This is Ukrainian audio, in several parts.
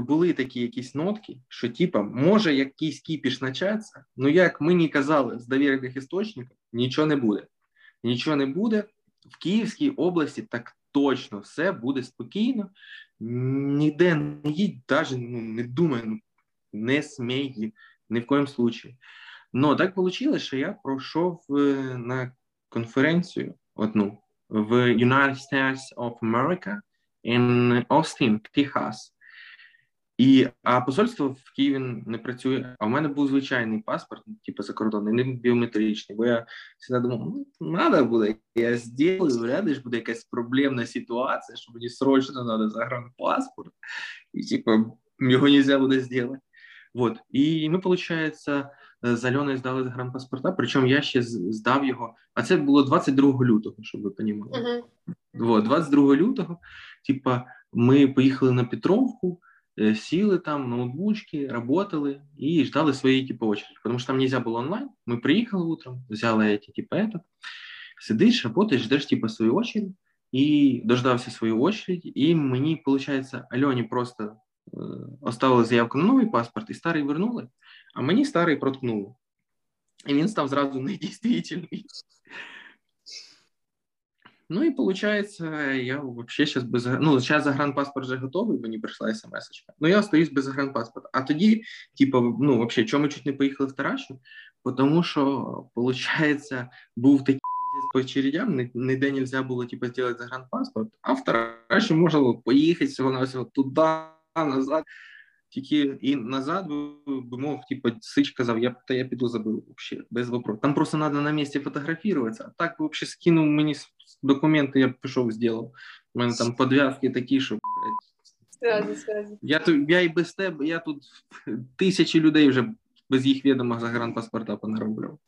були такі якісь нотки, що типа може якийсь кіпіш початися, ну як мені казали з довірених істочників, нічого не буде. Нічого не буде. В Київській області так точно все буде спокійно, ніде не їдь, навіть ну, не думай, ну, не смій, ні в коєму случаї. Ну так вийшло, що я пройшов е, на конференцію одну в United States of America in Austin, Техас. І а посольство в Києві не працює. А в мене був звичайний паспорт, типу закордонний, не біометричний. Бо я завжди думав, ну треба буде, я зроблю, вряд ж буде якась проблемна ситуація, що мені срочно треба загранпаспорт, і типу його не можна буде зробити. Вот. І ми, виходить, з Альоною здали загранпаспорта, причому я ще здав його. А це було 22 лютого, щоб ви розуміли. Uh-huh. Вот, 22 лютого, типа, ми поїхали на Петровку. Э, сіли там, ноутбучки, работали и ждали своей типа очереди, потому что там нельзя было онлайн. Мы приехали утром, взяли эти типа этот, сидишь, работаешь, ждешь типа свою очередь, и дождався свою очередь, і мені, получается, Альоні просто э, оставили заявку на новий паспорт, і старий вернули, а мені старий проткнули. І він став зразу недійствительний. Ну и получается, я вообще сейчас без ну сейчас загранпаспорт вже готовий, мені прийшла смс -очка. Ну я остаюсь без загранпаспорта. А тоді, типу, ну вообще, чому чуть не поїхали в Таращу? Тому що, получается, був такий по очередям, ніде нельзя було типу, зробити загранпаспорт, а в Таращу можна було поїхати всього на всього туди, назад. Тільки і назад би мог, типу, Сич казав, я та я піду забив вообще, без вопросу. Там просто треба на місці фотографуватися. А так взагалі скинув мені документи, я б пішов, зробив. У мене там подв'язки такі, що Связи, связи. Я тут я і без тебе, я тут тисячі людей вже без їх відома загранпаспорта понароблював.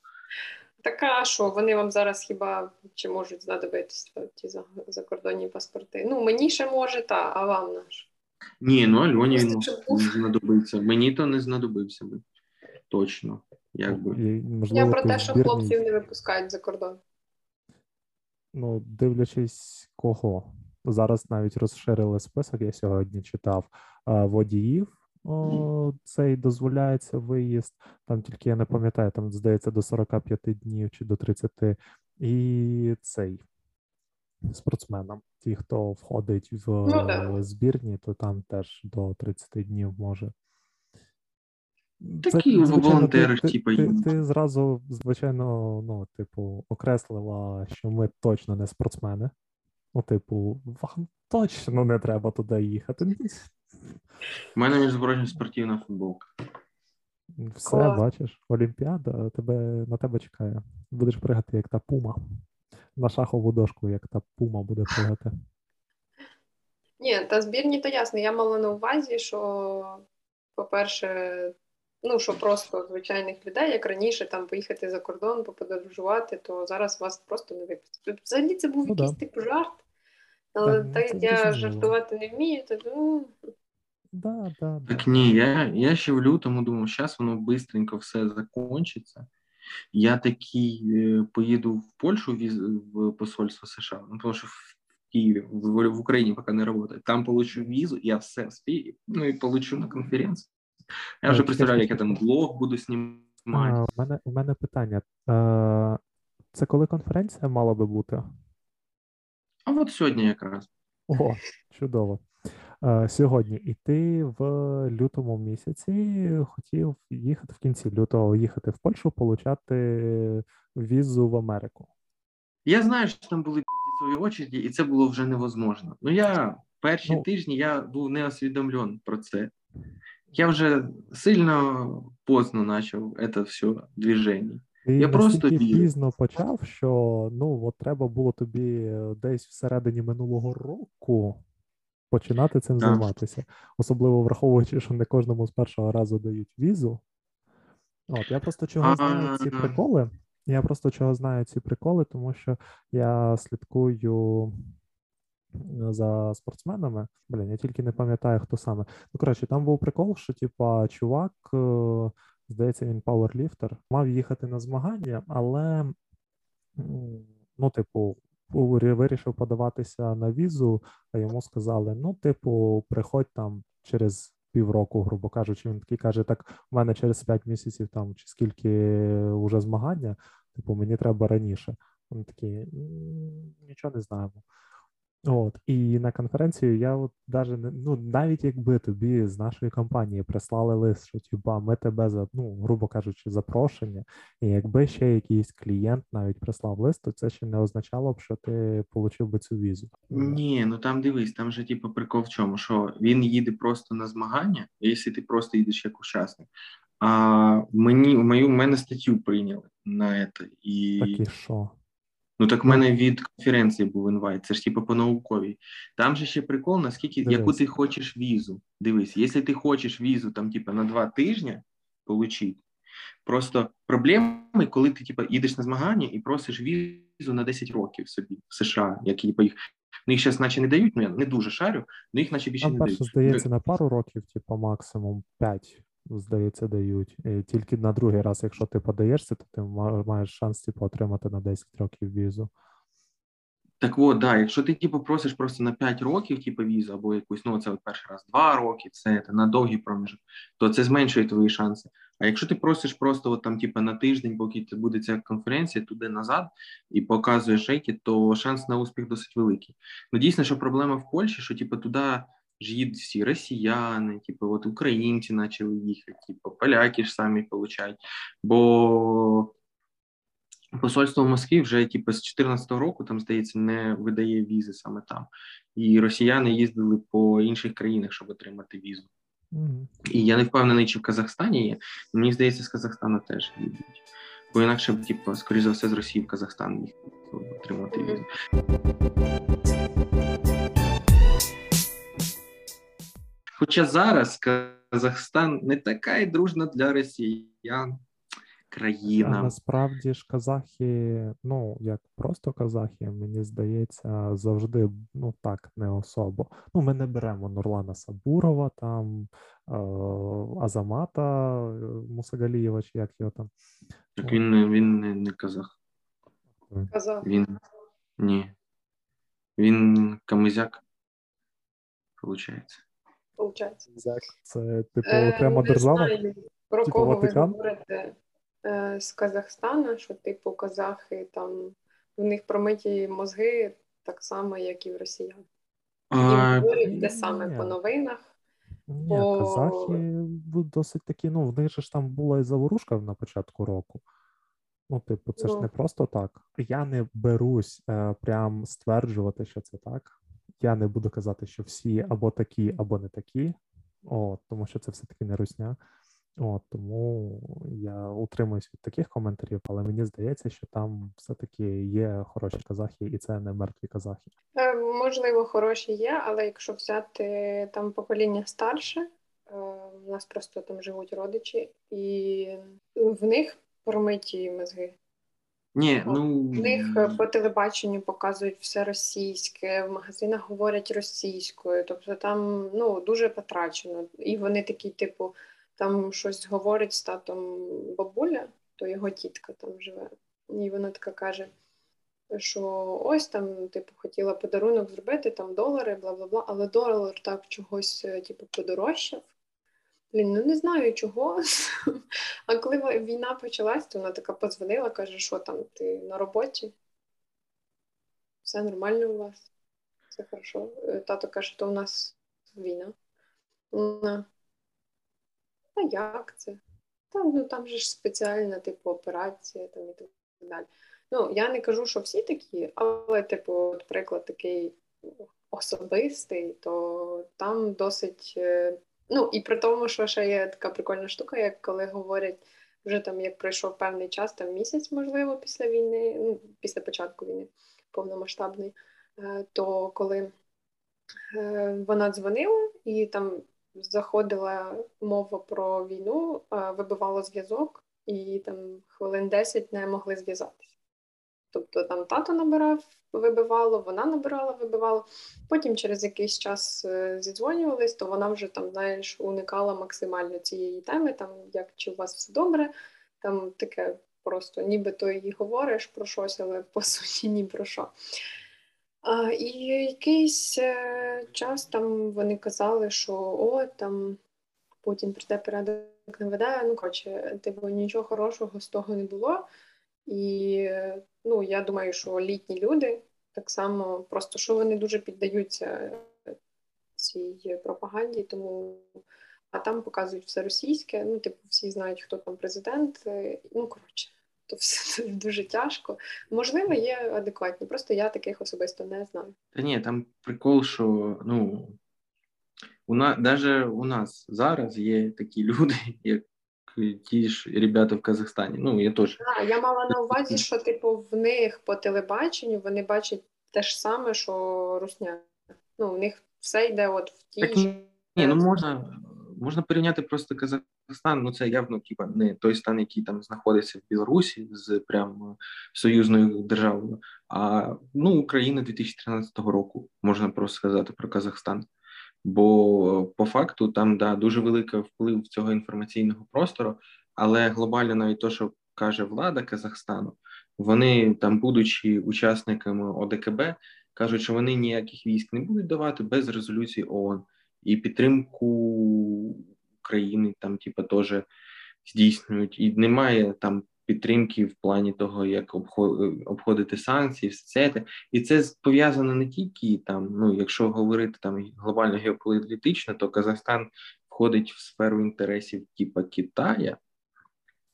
Так а що, вони вам зараз хіба чи можуть знадобитися ті закордонні паспорти? Ну, мені ще може, та, а вам наш. Ні, ну Альоні він не знадобиться. Мені то не знадобився би. Точно. Якби. Я про те, що хлопців не випускають за кордон. Ну, дивлячись кого. Зараз навіть розширили список, я сьогодні читав водіїв. О, цей дозволяється виїзд. Там тільки я не пам'ятаю, там здається до 45 днів чи до 30. І цей спортсменам. Ті, хто входить в ну, збірні, то там теж до 30 днів може. Такі волонтери, ти, типу. Ти, ти, ти зразу, звичайно, ну, типу, окреслила, що ми точно не спортсмени. Ну, типу, вам точно не треба туди їхати. У мене міжзбройна спортивна футболка. Все, Клас. бачиш, Олімпіада тебе, на тебе чекає. Будеш пригати, як та пума на шахову дошку, як та пума буде пригати. Ні, та збірні то ясно. Я мала на увазі, що, по-перше, ну, що просто звичайних людей, як раніше, там поїхати за кордон, поподорожувати, то зараз вас просто не випустять. Взагалі це був ну, якийсь да. типу жарт. Але так, так як я жартувати не вмію, то ну. Да, да, Так ні, я я ще в лютому думав, зараз воно швидко все закінчиться. Я такий э, поїду в Польшу в посольство США, ну, тому що в Києві, в, в Україні поки не працює. Там получу візу, я все вспію, ну і получу на конференцію. Я вже представляю, як я там блог буду знімати. У мене у мене питання. Це коли конференція мала би бути? А от сьогодні якраз. О, чудово. Е, сьогодні, і ти в лютому місяці хотів їхати в кінці лютого, їхати в Польщу, получати візу в Америку. Я знаю, що там були свої очереді, і це було вже невозможно. Ну я перші ну, тижні я був не освідомлен про це. Я вже сильно поздно почав це все движення. Ти я просто пізно почав, що ну от треба було тобі десь всередині минулого року починати цим так. займатися. Особливо враховуючи, що не кожному з першого разу дають візу. От, я просто чого знаю ці приколи. Я просто чого знаю ці приколи, тому що я слідкую за спортсменами. Блін, я тільки не пам'ятаю, хто саме. Ну, коротше, там був прикол, що, типа, чувак, е, здається, він пауерліфтер, мав їхати на змагання, але, ну, типу, вирішив подаватися на візу, а йому сказали: ну, типу, приходь там через півроку, грубо кажучи, він такий каже: так, у мене через 5 місяців там чи скільки вже змагання, типу, мені треба раніше. Вони такі нічого не знаємо. От і на конференцію я от даже не ну навіть якби тобі з нашої компанії прислали лист, що типа ми тебе за ну, грубо кажучи, запрошення, і якби ще якийсь клієнт навіть прислав лист, то це ще не означало б, що ти отримав би цю візу. Ні, ну там дивись, там же типу прикол в чому, що він їде просто на змагання, якщо ти просто їдеш як учасник. А мені мою мене статтю прийняли на це і так і що? Ну так в мене від конференції був інвайт, це ж типу по науковій. Там же ще прикол, наскільки Дивись. яку ти хочеш візу. Дивись, якщо ти хочеш візу там, типу, на два тижні отримати, просто проблеми, коли ти типу, їдеш на змагання і просиш візу на 10 років собі в США, які типу, їх. Ну, їх зараз наче не дають, ну я не дуже шарю, але їх наче більше Там не перше, дають. здається, на пару років, типу, максимум 5 здається, дають. Тільки на другий раз, якщо ти подаєшся, то ти маєш шанс типу, отримати на 10 років візу. Так от, да, якщо ти типу, просиш просто на 5 років, типу, візу, або якусь, ну це от перший раз 2 роки, це, це на довгий проміжок, то це зменшує твої шанси. А якщо ти просиш просто от, там, типу, на тиждень, поки буде ця конференція, туди назад і показуєш шейки, то шанс на успіх досить великий. Ну дійсно, що проблема в Польщі, що типу, туди ж їдуть всі росіяни, типу, от українці почали їхати, типу, поляки ж самі получають. Бо посольство в Москві вже типу, з 2014 року там, здається, не видає візи саме там. І росіяни їздили по інших країнах, щоб отримати візу. Mm-hmm. І я не впевнений, чи в Казахстані є. Мені здається, з Казахстану теж їдуть. Бо інакше, типу, скоріш за все, з Росії в Казахстан їх отримати візу. Хоча зараз Казахстан не така й дружна для росіян країна. А насправді ж казахи, ну як просто казахи, мені здається, завжди ну так не особо. Ну, ми не беремо Нурлана Сабурова, там е- Азамата е, Мусагалієва, чи як його там. Так він він не, не казах. Казах. Він ні. Він камизяк, виходить. Получається. Це типу е, окрема держава? Знаю, про типу кого Ватикан? ви говорите е, з Казахстана, що типу казахи там в них промиті мозги так само, як і в росіян. Те саме по новинах. Ні, по... казахи досить такі, ну, в них ж там була і заворушка на початку року. Ну, типу, це ну. ж не просто так. Я не берусь е, прям стверджувати, що це так. Я не буду казати, що всі або такі, або не такі, От, тому що це все-таки не русня. От, Тому я утримуюсь від таких коментарів, але мені здається, що там все-таки є хороші казахи, і це не мертві казахи. Е, можливо, хороші є, але якщо взяти там покоління старше, е, у нас просто там живуть родичі, і в них промиті мозги. Ні, ну... В них е, по телебаченню показують все російське, в магазинах говорять російською, тобто там ну, дуже потрачено. І вони такі, типу, там щось говорить з татом бабуля, то його тітка там живе. І вона така каже, що ось там, типу, хотіла подарунок зробити, там долари, бла бла бла, але долар так чогось, е, типу, подорожчав. Блін, ну не знаю чого. А коли війна почалась, то вона така подзвонила, каже, що там, ти на роботі? Все нормально у вас, все хорошо. Е, тато каже, то у нас війна. А як це? Та, ну, Там же ж спеціальна типу операція там, і так далі. Ну, я не кажу, що всі такі, але, типу, от приклад такий особистий, то там досить е, Ну і при тому, що ще є така прикольна штука, як коли говорять вже там, як пройшов певний час, там місяць, можливо, після війни, ну, після початку війни повномасштабної, е, то коли е, вона дзвонила і там заходила мова про війну, е, вибивало зв'язок, і там хвилин 10 не могли зв'язатися. Тобто там тато набирав, вибивало, вона набирала, вибивала. Потім через якийсь час е, зідзвонювались, то вона вже там, знаєш, уникала максимально цієї теми, там як чи у вас все добре, там таке просто нібито їй говориш про щось, але по суті ні про що. А, І якийсь е, час там вони казали, що о, там Путін прийде порядок наведе. Ну коротше, типу, нічого хорошого з того не було. І ну, я думаю, що літні люди так само, просто що вони дуже піддаються цій пропаганді, тому а там показують все російське. Ну, типу, всі знають, хто там президент. Ну коротше, то все дуже тяжко. Можливо, є адекватні, просто я таких особисто не знаю. Та ні, там прикол, що ну у нас навіть у нас зараз є такі люди, як ті ж ребята в Казахстані. Ну, я теж. А, я мала на увазі, що типу в них по телебаченню вони бачать те ж саме, що русня. Ну, у них все йде от в тій. Так, ні, ну можна можна порівняти просто Казахстан, ну це явно типа не той стан, який там знаходиться в Білорусі з прям союзною державою, а ну Україна 2013 року можна просто сказати про Казахстан. Бо по факту там да дуже великий вплив цього інформаційного простору, але глобально навіть то, що каже влада Казахстану, вони там, будучи учасниками ОДКБ, кажуть, що вони ніяких військ не будуть давати без резолюції ООН. І підтримку України там, типу, теж здійснюють, і немає там підтримки в плані того, як обходити санкції, все це. І це пов'язано не тільки там. Ну, якщо говорити там глобально геополітично, то Казахстан входить в сферу інтересів типу Китая.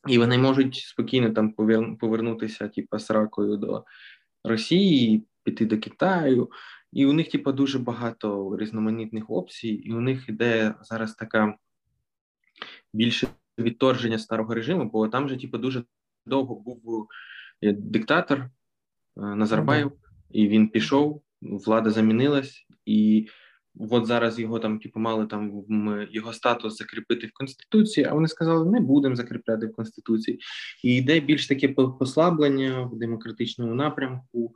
І вони можуть спокійно там повернутися, типу, з ракою до Росії, піти до Китаю, і у них, типу, дуже багато різноманітних опцій, і у них іде зараз така більше відторження старого режиму, бо там же, типу, дуже довго був е, диктатор е, Назарбаєв, і він пішов, влада замінилась, і от зараз його там, типу, мали там його статус закріпити в Конституції, а вони сказали, не будемо закріпляти в Конституції. І йде більш таке послаблення в демократичному напрямку,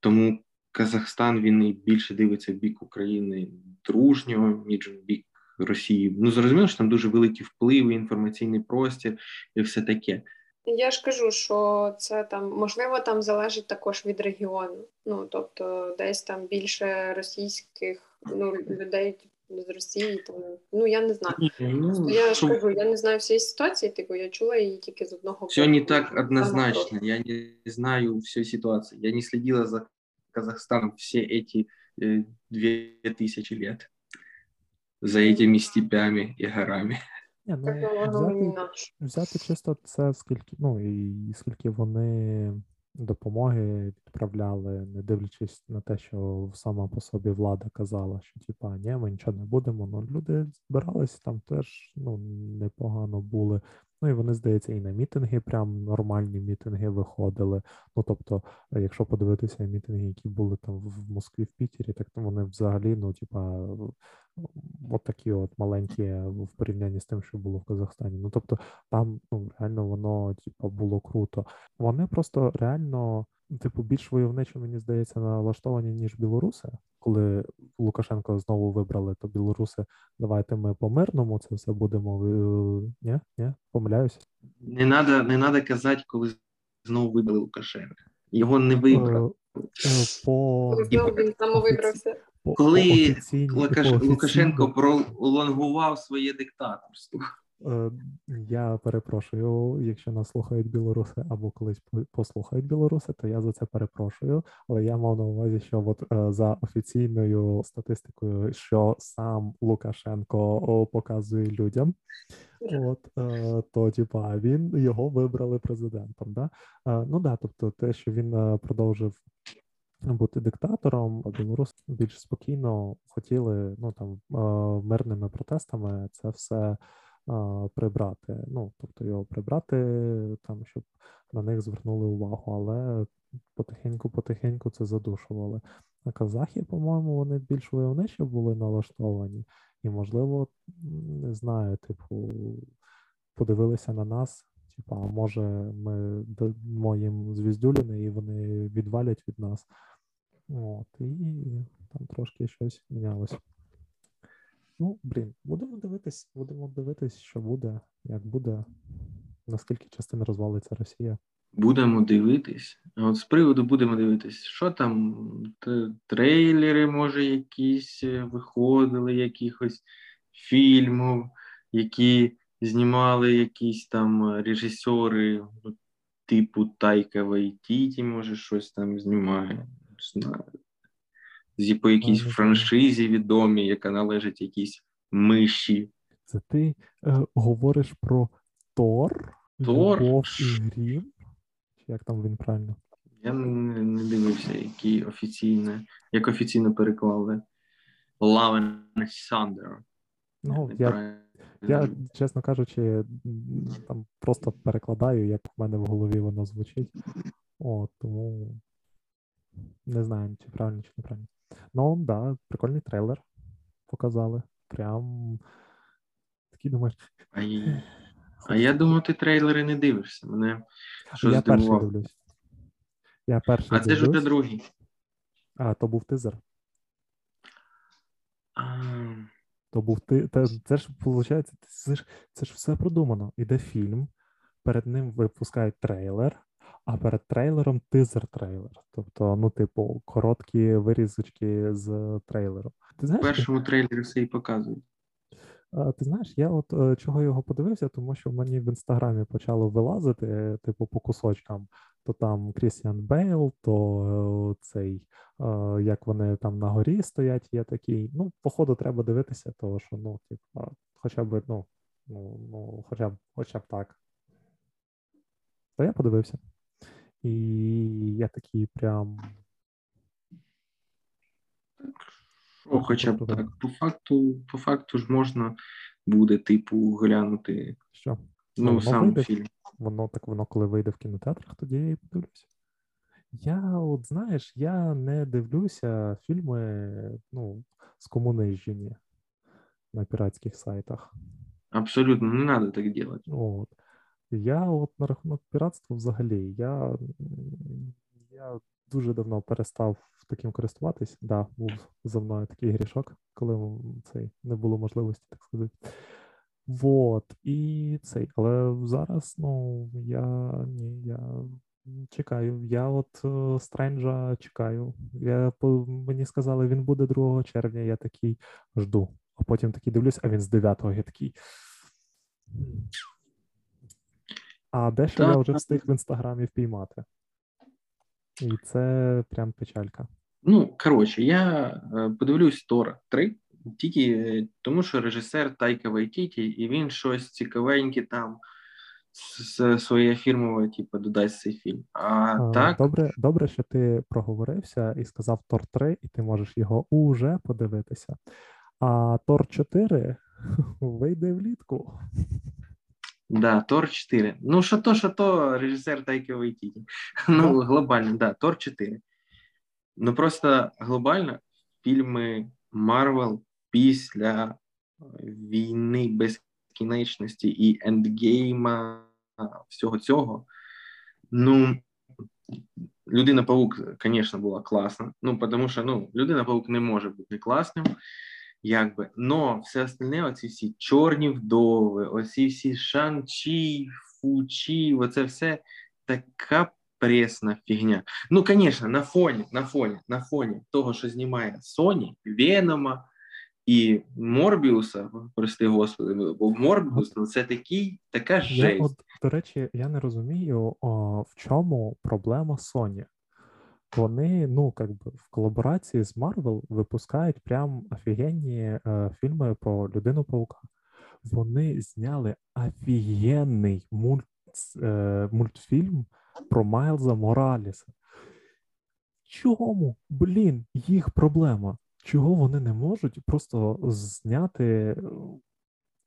тому Казахстан він і більше дивиться в бік України дружнього, ніж в бік Росії. Ну зрозуміло, що там дуже великі впливи, інформаційний простір і все таке. Я ж кажу, що це там можливо там залежить також від регіону. Ну тобто, десь там більше російських ну, людей з Росії, там ну я не знаю. Ну, я ж кажу, я не знаю всієї ситуації, типу я чула її тільки з одного Все не так однозначно. Я не знаю всієї ситуації. Я не слідила за Казахстаном всі эти э, дві тисячі лет за этими степями і горами. Ні, ну, взяти, взяти чисто це, скільки, ну і скільки вони допомоги відправляли, не дивлячись на те, що сама по собі влада казала, що типа ні, ми нічого не будемо. Ну люди збирались там теж ну непогано були. Ну і вони, здається, і на мітинги, прям нормальні мітинги виходили. Ну тобто, якщо подивитися мітинги, які були там в Москві, в Пітері, так то вони взагалі, ну, типа, от такі от маленькі в порівнянні з тим, що було в Казахстані. Ну тобто, там ну, реально воно типа було круто. Вони просто реально. Типу, більш войовничо, мені здається, налаштовані, ніж білоруси. Коли Лукашенко знову вибрали, то білоруси давайте ми по мирному це все будемо. Ні? Ні? Помиляюся. Не треба не надо казати, коли знову вибрали Лукашенка. Його не вибрали. Е, е, по... Він самовибрався. Коли Лукашенко пролонгував своє диктаторство. Е, я перепрошую, якщо нас слухають білоруси або колись послухають білоруси, то я за це перепрошую. Але я мав на увазі, що от е, за офіційною статистикою, що сам Лукашенко показує людям, от е, то типа він його вибрали президентом. Да? Ну да, тобто те, що він продовжив. Бути диктатором, а білоруси більш спокійно хотіли ну там мирними протестами це все прибрати. Ну, тобто його прибрати, там, щоб на них звернули увагу, але потихеньку-потихеньку це задушували. А казахи, по-моєму, вони більш войовничі були налаштовані, і, можливо, не знаю, типу, подивилися на нас. Типа, може, ми дамо їм звіздюліни, і вони відвалять від нас. От, І там трошки щось мінялося. Ну, блін, будемо дивитись, будемо дивитись, що буде, як буде, наскільки частина розвалиться Росія. Будемо дивитись. От з приводу будемо дивитись, що там трейлери, може, якісь е, виходили, якихось фільмів, які знімали якісь там режисери, типу Тайка Вайтіті, може, щось там знімає. Знаю. З по якійсь франшизі відомій, яка належить якійсь миші. Це ти е, говориш про Тор, Тор? Любов і Грім? Як там він правильно? Я не, не дивився, які офіційно, як офіційно переклали Love and Thunder. Ну, я, я, чесно кажучи, там просто перекладаю, як в мене в голові воно звучить. О, тому не знаю, чи правильно, чи неправильно. Ну, да, прикольний трейлер показали. Прям такий думаєш. А, я, а я думаю, ти трейлери не дивишся. Мене що Я перший дивлюсь. Я перший А це ж уже другий. А, то був тизер. А... То був ти. Це, це ж виходить, це ж це ж все продумано. Іде фільм, перед ним випускають трейлер, а перед трейлером тизер-трейлер. Тобто, ну, типу, короткі вирізочки з трейлеру. Ти знаєш, В першому трейлері все і показують. Ти знаєш, я от е, чого його подивився, тому що мені в інстаграмі почало вилазити, типу, по кусочкам. То там Крістіан Бейл, то е, цей, е, як вони там на горі стоять, є такий. Ну, походу, треба дивитися, тому що, ну, типу, хоча б, ну, ну, ну, хоча б, хоча б так. То я подивився. І я такий прям. О, хоча б так. По факту, по факту ж можна буде, типу, глянути. Що? Ну, воно сам вийде, фільм. Воно так воно, коли вийде в кінотеатрах, тоді я і подивлюся. Я, от знаєш, я не дивлюся фільми ну, скомунижені на піратських сайтах. Абсолютно, не треба так робити. От. Я от на рахунок піратства взагалі, я я дуже давно перестав таким користуватись. Да, був за мною такий грішок, коли цей не було можливості, так сказати. Вот, і цей, але зараз, ну, я ні, я чекаю. Я от е, Стренджа чекаю. Я Мені сказали, він буде 2 червня, я такий жду. А потім такий дивлюсь, а він з 9-го я такий. А дещо я вже встиг в інстаграмі впіймати. І це прям печалька. Ну, коротше, я е, подивлюсь Тора 3, тільки е, тому, що режисер Тайка Вайтіті, і він щось цікавеньке там з своєї фірмової, типу, додасть цей фільм. А, а так... Добре, добре, що ти проговорився і сказав Тор 3, і ти можеш його уже подивитися. А Тор 4 вийде влітку. Да, Тор 4. Ну, що то, що то, режисер Тайки Вайтіті. Ну, глобально, да, Тор 4. Ну просто глобально фільми Марвел після війни безкінечності і ендгейма, всього цього. Ну, Людина Паук, звісно, була класна. Ну, тому що ну, Людина Паук не може бути класним якби. Но все остальне, оці всі чорні вдови, оці всі Шан-Чі, фучі, оце все така пресна фігня. Ну, звісно, на фоні, на фоні, на фоні того, що знімає Sony, Венома і Морбіуса, прости господи, бо Морбіус ну, це такий, така жесть. Я, от, До речі, я не розумію, о, в чому проблема Sony. Вони, ну, как би в колаборації з Марвел випускають прям офігенні е, фільми про людину паука. Вони зняли офігенний мульт, е, мультфільм про Майлза Моралеса. Чому, блін, їх проблема? Чого вони не можуть просто зняти е,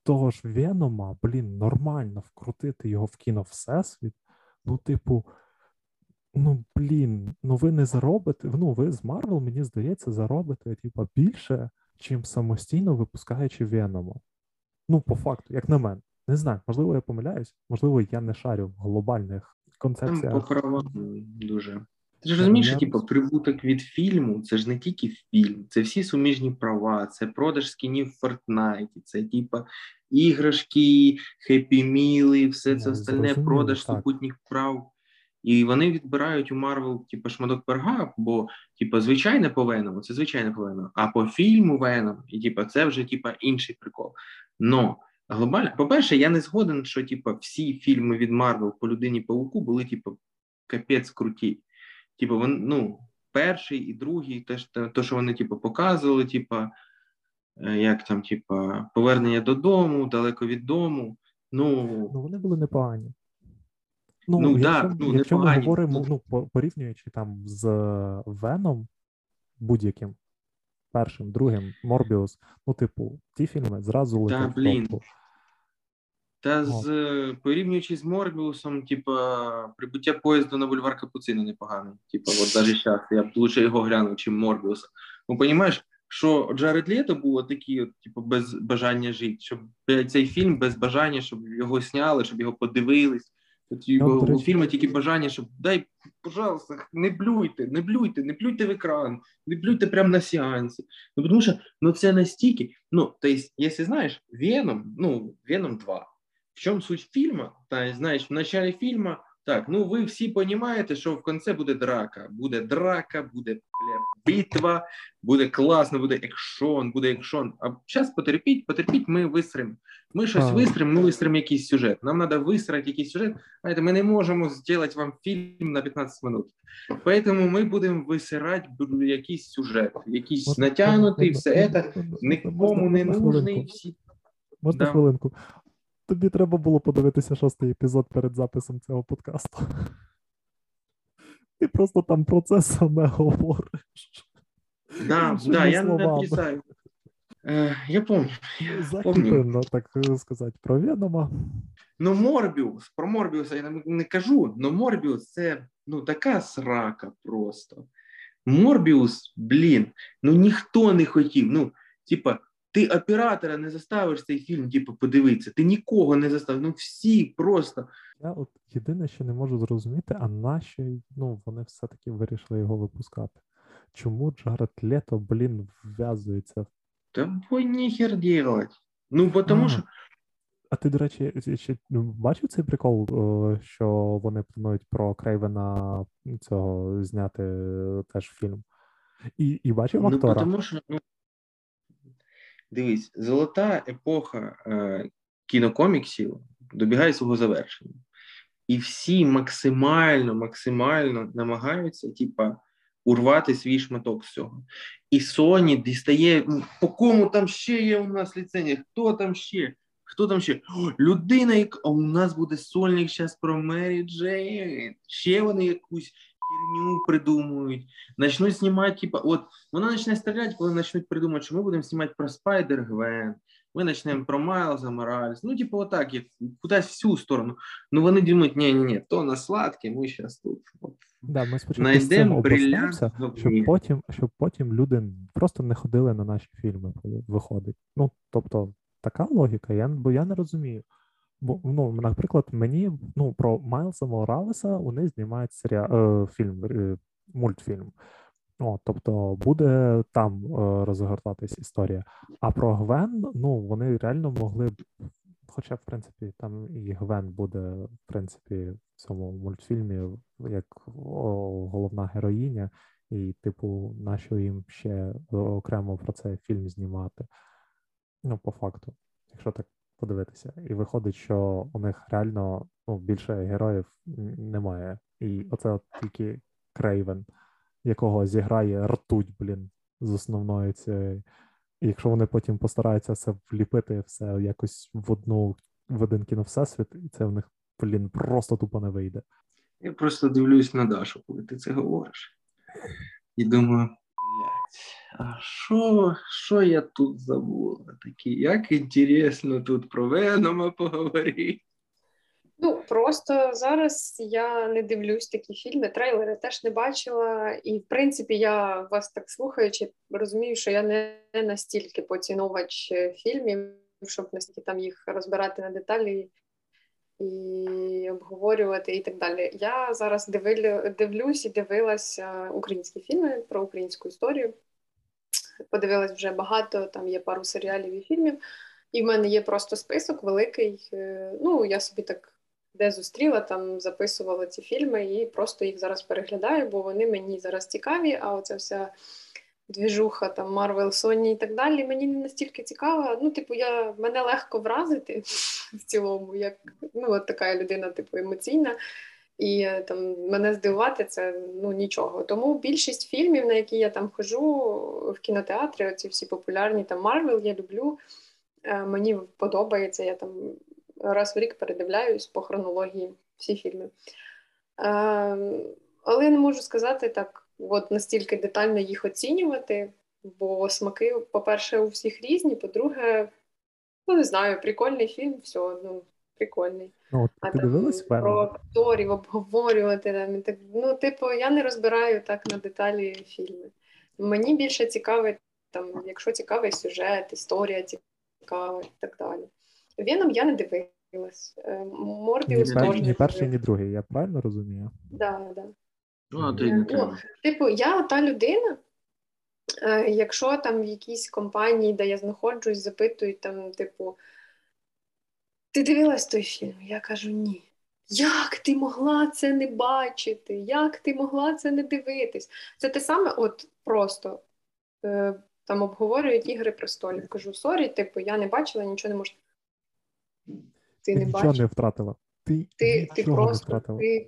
того ж Венома, блін, нормально вкрутити його в кіновсесвіт? Ну, типу. Ну, блін, ну ви не заробите. Ну, ви з Марвел, мені здається, заробите типа, більше, чим самостійно випускаючи Венома. Ну, по факту, як на мене. Не знаю, можливо, я помиляюсь, можливо, я не шарю в глобальних концепціях. Там по правам дуже. Ти ж розумієш, що типу, прибуток від фільму це ж не тільки фільм, це всі суміжні права, це продаж скінів в Фортнайті, це типа іграшки, хеппі-міли, все це остальне, продаж супутніх прав. І вони відбирають у Марвел, типу, шматок пирога, бо, типу, звичайне по Веному, це звичайне по Веному, а по фільму Веном, і типу, це вже типу, інший прикол. Но глобально. По-перше, я не згоден, що типу, всі фільми від Марвел по людині пауку були, типу, капець круті. Типу, вони, ну, перший і другий, теж те, що вони, типу, показували, типу, е, як там, типу, повернення додому, далеко від дому. Ну, ну вони були непогані. Ну, ну якщо, да, ну, якщо ми говоримо, ну, порівнюючи там з Веном будь-яким, першим, другим, Морбіус, ну, типу, ті фільми зразу летять блін. топу. Та з порівнюючи з Морбіусом, типа прибуття поїзду на бульвар Капуцина непоганий. Типа, от навіть зараз я б лучше його глянув, чим Морбіуса. Ну, розумієш, що Джаред Лето такий, от, типу, без бажання жити, щоб цей фільм без бажання, щоб його сняли, щоб його подивились. У фільму тільки бажання, щоб дай, пожалуйста, не блюйте, не блюйте, не блюйте в екран, не блюйте прямо на сеансі. Ну, тому що ну, це настільки. Ну, то есть, якщо знаєш, Веном, ну, Веном 2. В чому суть фільму? Та знаєш, в началі фільму так, ну ви всі розумієте, що в кінці буде драка. Буде драка, буде бля, битва, буде класно, буде екшон, буде екшон. А зараз потерпіть, потерпіть, ми вистрим. Ми щось а. вистрим, ми вистрим якийсь сюжет. Нам треба вистрати якийсь сюжет. Знаєте, ми не можемо зробити вам фільм на 15 минут. Тому ми будемо висирати якийсь сюжет, якийсь натягнутий, все це нікому не нужний. Всі... Можна да. хвилинку. Тобі треба було подивитися шостий епізод перед записом цього подкасту. Ти просто там про це саме говориш. Да, да, я написаю. Е, я пам'ятаю. так сказати, про Венома. Ну, Морбіус, про Морбіуса я не кажу, але Морбіус це ну, така срака просто. Морбіус, блін, ну ніхто не хотів. Ну, типа, ти оператора не заставиш цей фільм, типу, подивитися. Ти нікого не заставиш. Ну всі просто. Я от єдине, що не можу зрозуміти, а нащо ну, вони все-таки вирішили його випускати. Чому Джаред Лето, блін, вв'язується? Та бо ніхер делать. Ну, тому що. А ти, до речі, ще ну, бачив цей прикол, що вони планують про Крейвена цього зняти теж фільм? І і бачив актора? Ну, тому що, ну, Дивись, золота епоха е, кінокоміксів добігає свого завершення. І всі максимально, максимально намагаються, типа, урвати свій шматок з цього. І Sony дістає, по кому там ще є у нас ліцензія, хто там ще? Хто там ще? О, людина, яка у нас буде сольник зараз про Мері Джейн. Ще вони якусь херню придумують, почнуть знімати, типа, от вона почне стріляти, коли почнуть придумати, що ми будемо знімати про Спайдер Гвен, ми почнемо про Майлза Моральс, ну, типу, отак, як кудись всю сторону. Ну вони думають, ні, ні, ні, то на сладке, ми зараз тут. От. Да, ми спочатку з щоб потім, щоб потім люди просто не ходили на наші фільми, коли виходить. Ну, тобто, така логіка, я, бо я не розумію. Бо ну, наприклад, мені ну про Майлса Моралеса вони знімають серіал е, фільм, е, мультфільм. О, Тобто буде там е, розгортатись історія. А про Гвен, ну вони реально могли б. Хоча, в принципі, там і Гвен буде, в принципі, в цьому мультфільмі як головна героїня, і, типу, нащо їм ще окремо про цей фільм знімати? Ну, по факту, якщо так подивитися. І виходить, що у них реально ну, більше героїв немає. І оце от тільки Крейвен, якого зіграє ртуть, блін, з основною цією. І якщо вони потім постараються все вліпити, все якось в одну в один кіно всесвіт, і це в них, блін, просто тупо не вийде. Я просто дивлюсь на Дашу, коли ти це говориш. І думаю, а що що я тут забула? Такі, як інтересно тут про Венома поговорити. Ну, просто зараз я не дивлюсь такі фільми, трейлери теж не бачила. І, в принципі, я вас так слухаючи, розумію, що я не настільки поціновувач фільмів, щоб настільки там їх розбирати на деталі і обговорювати і так далі. Я зараз дивлю, дивлюсь і дивилася українські фільми про українську історію подивилась вже багато, там є пару серіалів і фільмів, і в мене є просто список великий. Е, ну, я собі так де зустріла, там записувала ці фільми і просто їх зараз переглядаю, бо вони мені зараз цікаві, а оця вся двіжуха, там Марвел, Соні і так далі, мені не настільки цікаво. Ну, типу, я мене легко вразити в цілому, як ну, от така людина, типу, емоційна. І там мене здивувати це ну нічого. Тому більшість фільмів, на які я там хожу в кінотеатрі, оці всі популярні там Марвел, я люблю. Е, мені подобається, я там раз в рік передивляюсь по хронології всі фільми. Е, але я не можу сказати так, от настільки детально їх оцінювати, бо смаки, по-перше, у всіх різні, по-друге, ну не знаю, прикольний фільм, все, ну, прикольний. Ну, а ти там про акторів обговорювати там, так, ну, типу, я не розбираю так на деталі фільми. Мені більше цікавить, там, якщо цікавий сюжет, історія цікава і так далі. Веном я не дивилась. Е, Морбіус ні, ні перший, ні другий, я правильно розумію? Да, да. Ну, ти не ну, Типу, я та людина, е, якщо там в якійсь компанії, де я знаходжусь, запитують там, типу, ти дивилась той фільм? Я кажу, ні. Як ти могла це не бачити? Як ти могла це не дивитись? Це те саме, от просто е, там обговорюють ігри престолів. Кажу, sorry, типу, я не бачила, нічого не можу. Ти, ти не нічого бачиш? не втратила. Ти ти, ти просто не втратила. Ти,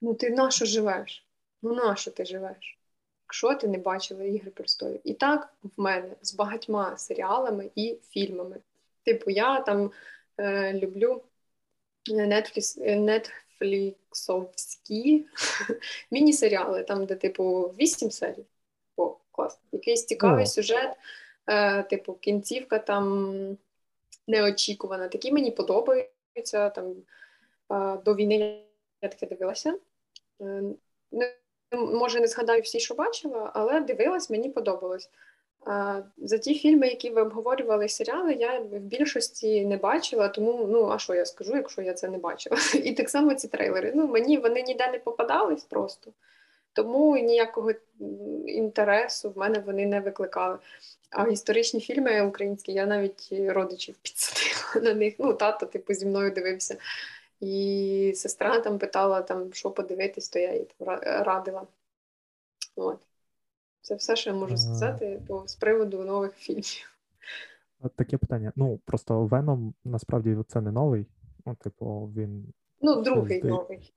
ну ти на що живеш? Ну на що ти живеш? Якщо ти не бачила ігри престолів? І так в мене з багатьма серіалами і фільмами. Типу, я там е, люблю Netflix, нетфліксовські міні-серіали, там, де, типу, вісім серій. О, клас. Якийсь цікавий сюжет, е, типу, кінцівка там неочікувана. Такі мені подобаються. Там, е, До війни я таке дивилася. Е, Може, не згадаю всі, що бачила, але дивилась, мені подобалось. За ті фільми, які ви обговорювали серіали, я в більшості не бачила, тому ну а що я скажу, якщо я це не бачила? І так само ці трейлери. Ну мені вони ніде не попадались просто, тому ніякого інтересу в мене вони не викликали. А історичні фільми українські я навіть родичів підсадила на них. Ну, тато, типу, зі мною дивився. І сестра там питала, там, що подивитись, то я їй радила. От. Це все, що я можу сказати по з приводу нових фільмів. Таке питання. Ну, просто Веном насправді це не новий. Ну, типу, він. Ну, другий здає... новий.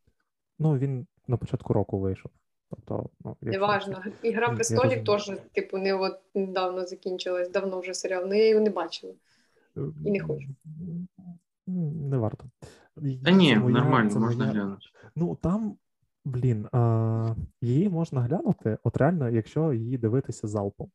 Ну, він на початку року вийшов. Тобто, ну, Неважно. Ігра престолів теж, типу, не от недавно закінчилась, давно вже серіал, але я його не бачила. І не хочу. Не варто. Та ні, нормально, можна глянути. Ну, там Блін, а, її можна глянути, от реально, якщо її дивитися залпом.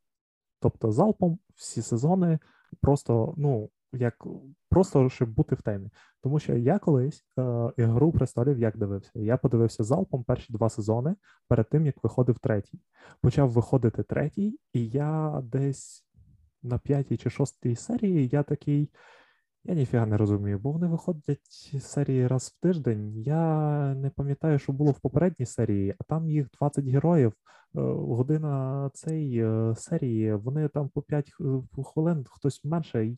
Тобто залпом всі сезони просто, ну, як просто щоб бути в темі. Тому що я колись е, ігру престолів як дивився. Я подивився залпом перші два сезони перед тим, як виходив третій. Почав виходити третій, і я десь на п'ятій чи шостій серії я такий. Я ніфіга не розумію, бо вони виходять серії раз в тиждень. Я не пам'ятаю, що було в попередній серії, а там їх 20 героїв. Е, година цієї е, серії, вони там по 5 е, хвилин, хтось менше. Я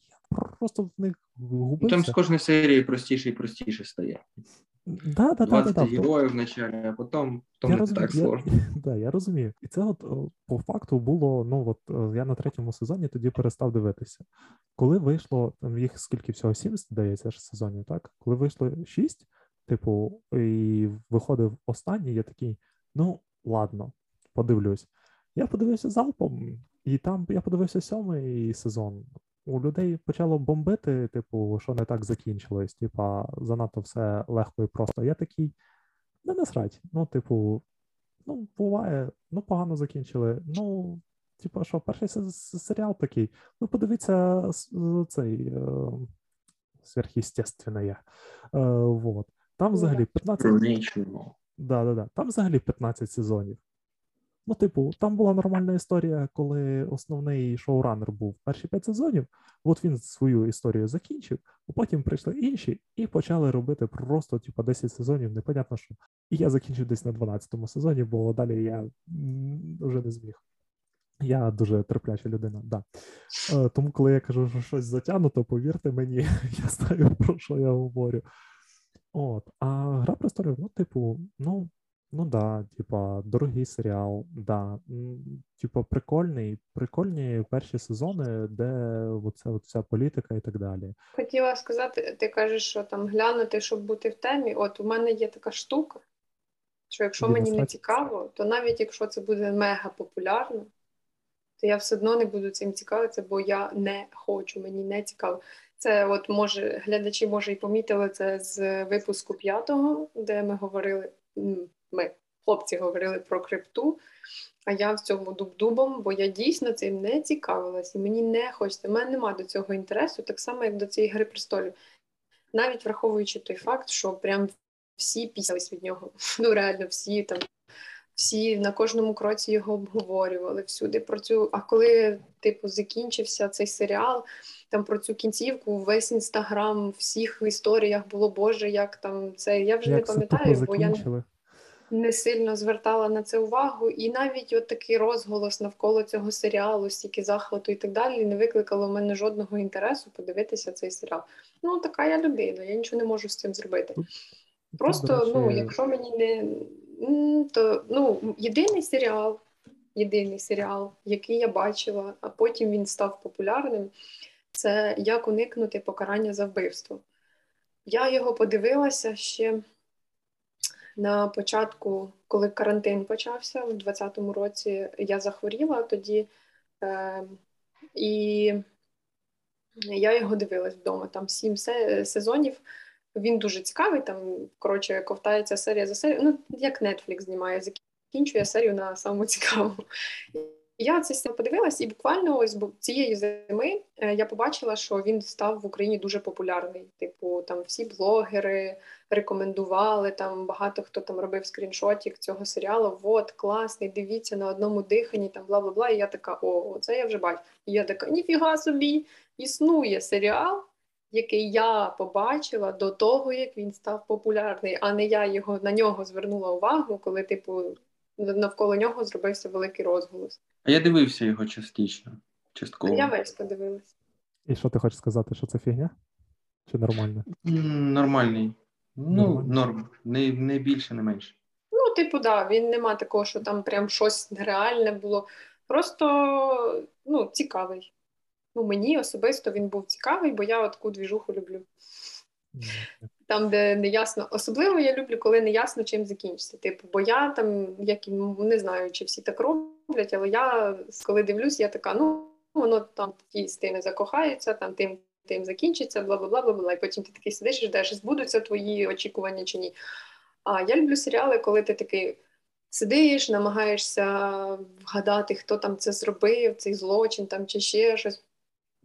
просто в них губився. Там з кожної серії простіше і простіше стає. Да, да, 20 да, да, героїв вначалі, а потім, я не так я, сложно. Да, я розумію. І це от по факту було, ну от я на третьому сезоні тоді перестав дивитися. Коли вийшло, там їх скільки всього, сім, здається, ж сезонів, так? Коли вийшло шість, типу, і виходив останній, я такий, ну, ладно, подивлюсь. Я подивився залпом, і там я подивився сьомий сезон у людей почало бомбити, типу, що не так закінчилось, типа, занадто все легко і просто. Я такий, не насрать. Ну, типу, ну, буває, ну, погано закінчили. Ну, типу, що, перший серіал такий. Ну, подивіться цей е, сверхъестественне. Е, вот. Там взагалі 15. Да, да, да. Там взагалі 15 сезонів. Ну, типу, там була нормальна історія, коли основний шоуранер був перші п'ять сезонів. От він свою історію закінчив, а потім прийшли інші і почали робити просто, типу, 10 сезонів, непонятно що. І я закінчив десь на 12-му сезоні, бо далі я вже не зміг. Я дуже терпляча людина, да. Е, тому, коли я кажу, що щось затягнуто, повірте мені, я знаю, про що я говорю. От, а гра престолів, ну, типу, ну, Ну да, типа, дорогий серіал, да. Типа, прикольний, прикольні перші сезони, де оце, оця політика і так далі. Хотіла сказати, ти кажеш, що там глянути, щоб бути в темі. От у мене є така штука, що якщо мені не цікаво, то навіть якщо це буде мега популярно, то я все одно не буду цим цікавитися, бо я не хочу, мені не цікаво. Це от може глядачі може і помітили це з випуску п'ятого, де ми говорили ми, хлопці, говорили про крипту, а я в цьому дуб-дубом, бо я дійсно цим не цікавилась, і мені не хочеться. У мене немає до цього інтересу, так само, як до цієї гри престолів. Навіть враховуючи той факт, що прям всі пісялись від нього. Ну, реально, всі там. Всі на кожному кроці його обговорювали всюди про цю. А коли, типу, закінчився цей серіал, там про цю кінцівку, весь інстаграм, всіх в історіях було Боже, як там це. Я вже як не пам'ятаю, бо я не сильно звертала на це увагу, і навіть от такий розголос навколо цього серіалу, стільки захвату і так далі, не викликало в мене жодного інтересу подивитися цей серіал. Ну, така я людина, я нічого не можу з цим зробити. Просто, ну, якщо мені не то ну, єдиний серіал, єдиний серіал, який я бачила, а потім він став популярним, це як уникнути покарання за вбивство. Я його подивилася ще на початку, коли карантин почався у 2020 році, я захворіла тоді, е, і я його дивилась вдома. Там сім сезонів. Він дуже цікавий. Там коротше ковтається серія за серією. Ну як Netflix знімає, закінчує серію на самому цікавому. Я це подивилась, і буквально ось цієї зими е, я побачила, що він став в Україні дуже популярний. Типу, там всі блогери рекомендували, там багато хто там робив скріншотик цього серіалу. Вот, класний, дивіться на одному диханні, там бла бла бла. І я така, о, це я вже бачу. І я така, ніфіга собі, існує серіал, який я побачила до того, як він став популярний, а не я його на нього звернула увагу, коли, типу, навколо нього зробився великий розголос. А я дивився його частично. частково. Я весь подивилась. І що ти хочеш сказати, що це фігня? Чи нормально? Нормальний. Ну, норм. Не не більше, не менше. Ну, типу, да, він нема такого, що там прям щось нереальне було. Просто ну, цікавий. Ну, Мені особисто він був цікавий, бо я таку двіжуху люблю. Там, де не ясно, особливо я люблю, коли не ясно, чим закінчиться. Типу, бо я там, як не знаю, чи всі так роблять, але я коли дивлюсь, я така, ну воно там ті з тими закохаються, там тим тим закінчиться, бла бла бла бла І потім ти такий сидиш і ждеш, збудуться твої очікування чи ні. А я люблю серіали, коли ти такий сидиш, намагаєшся вгадати, хто там це зробив, цей злочин там чи ще щось.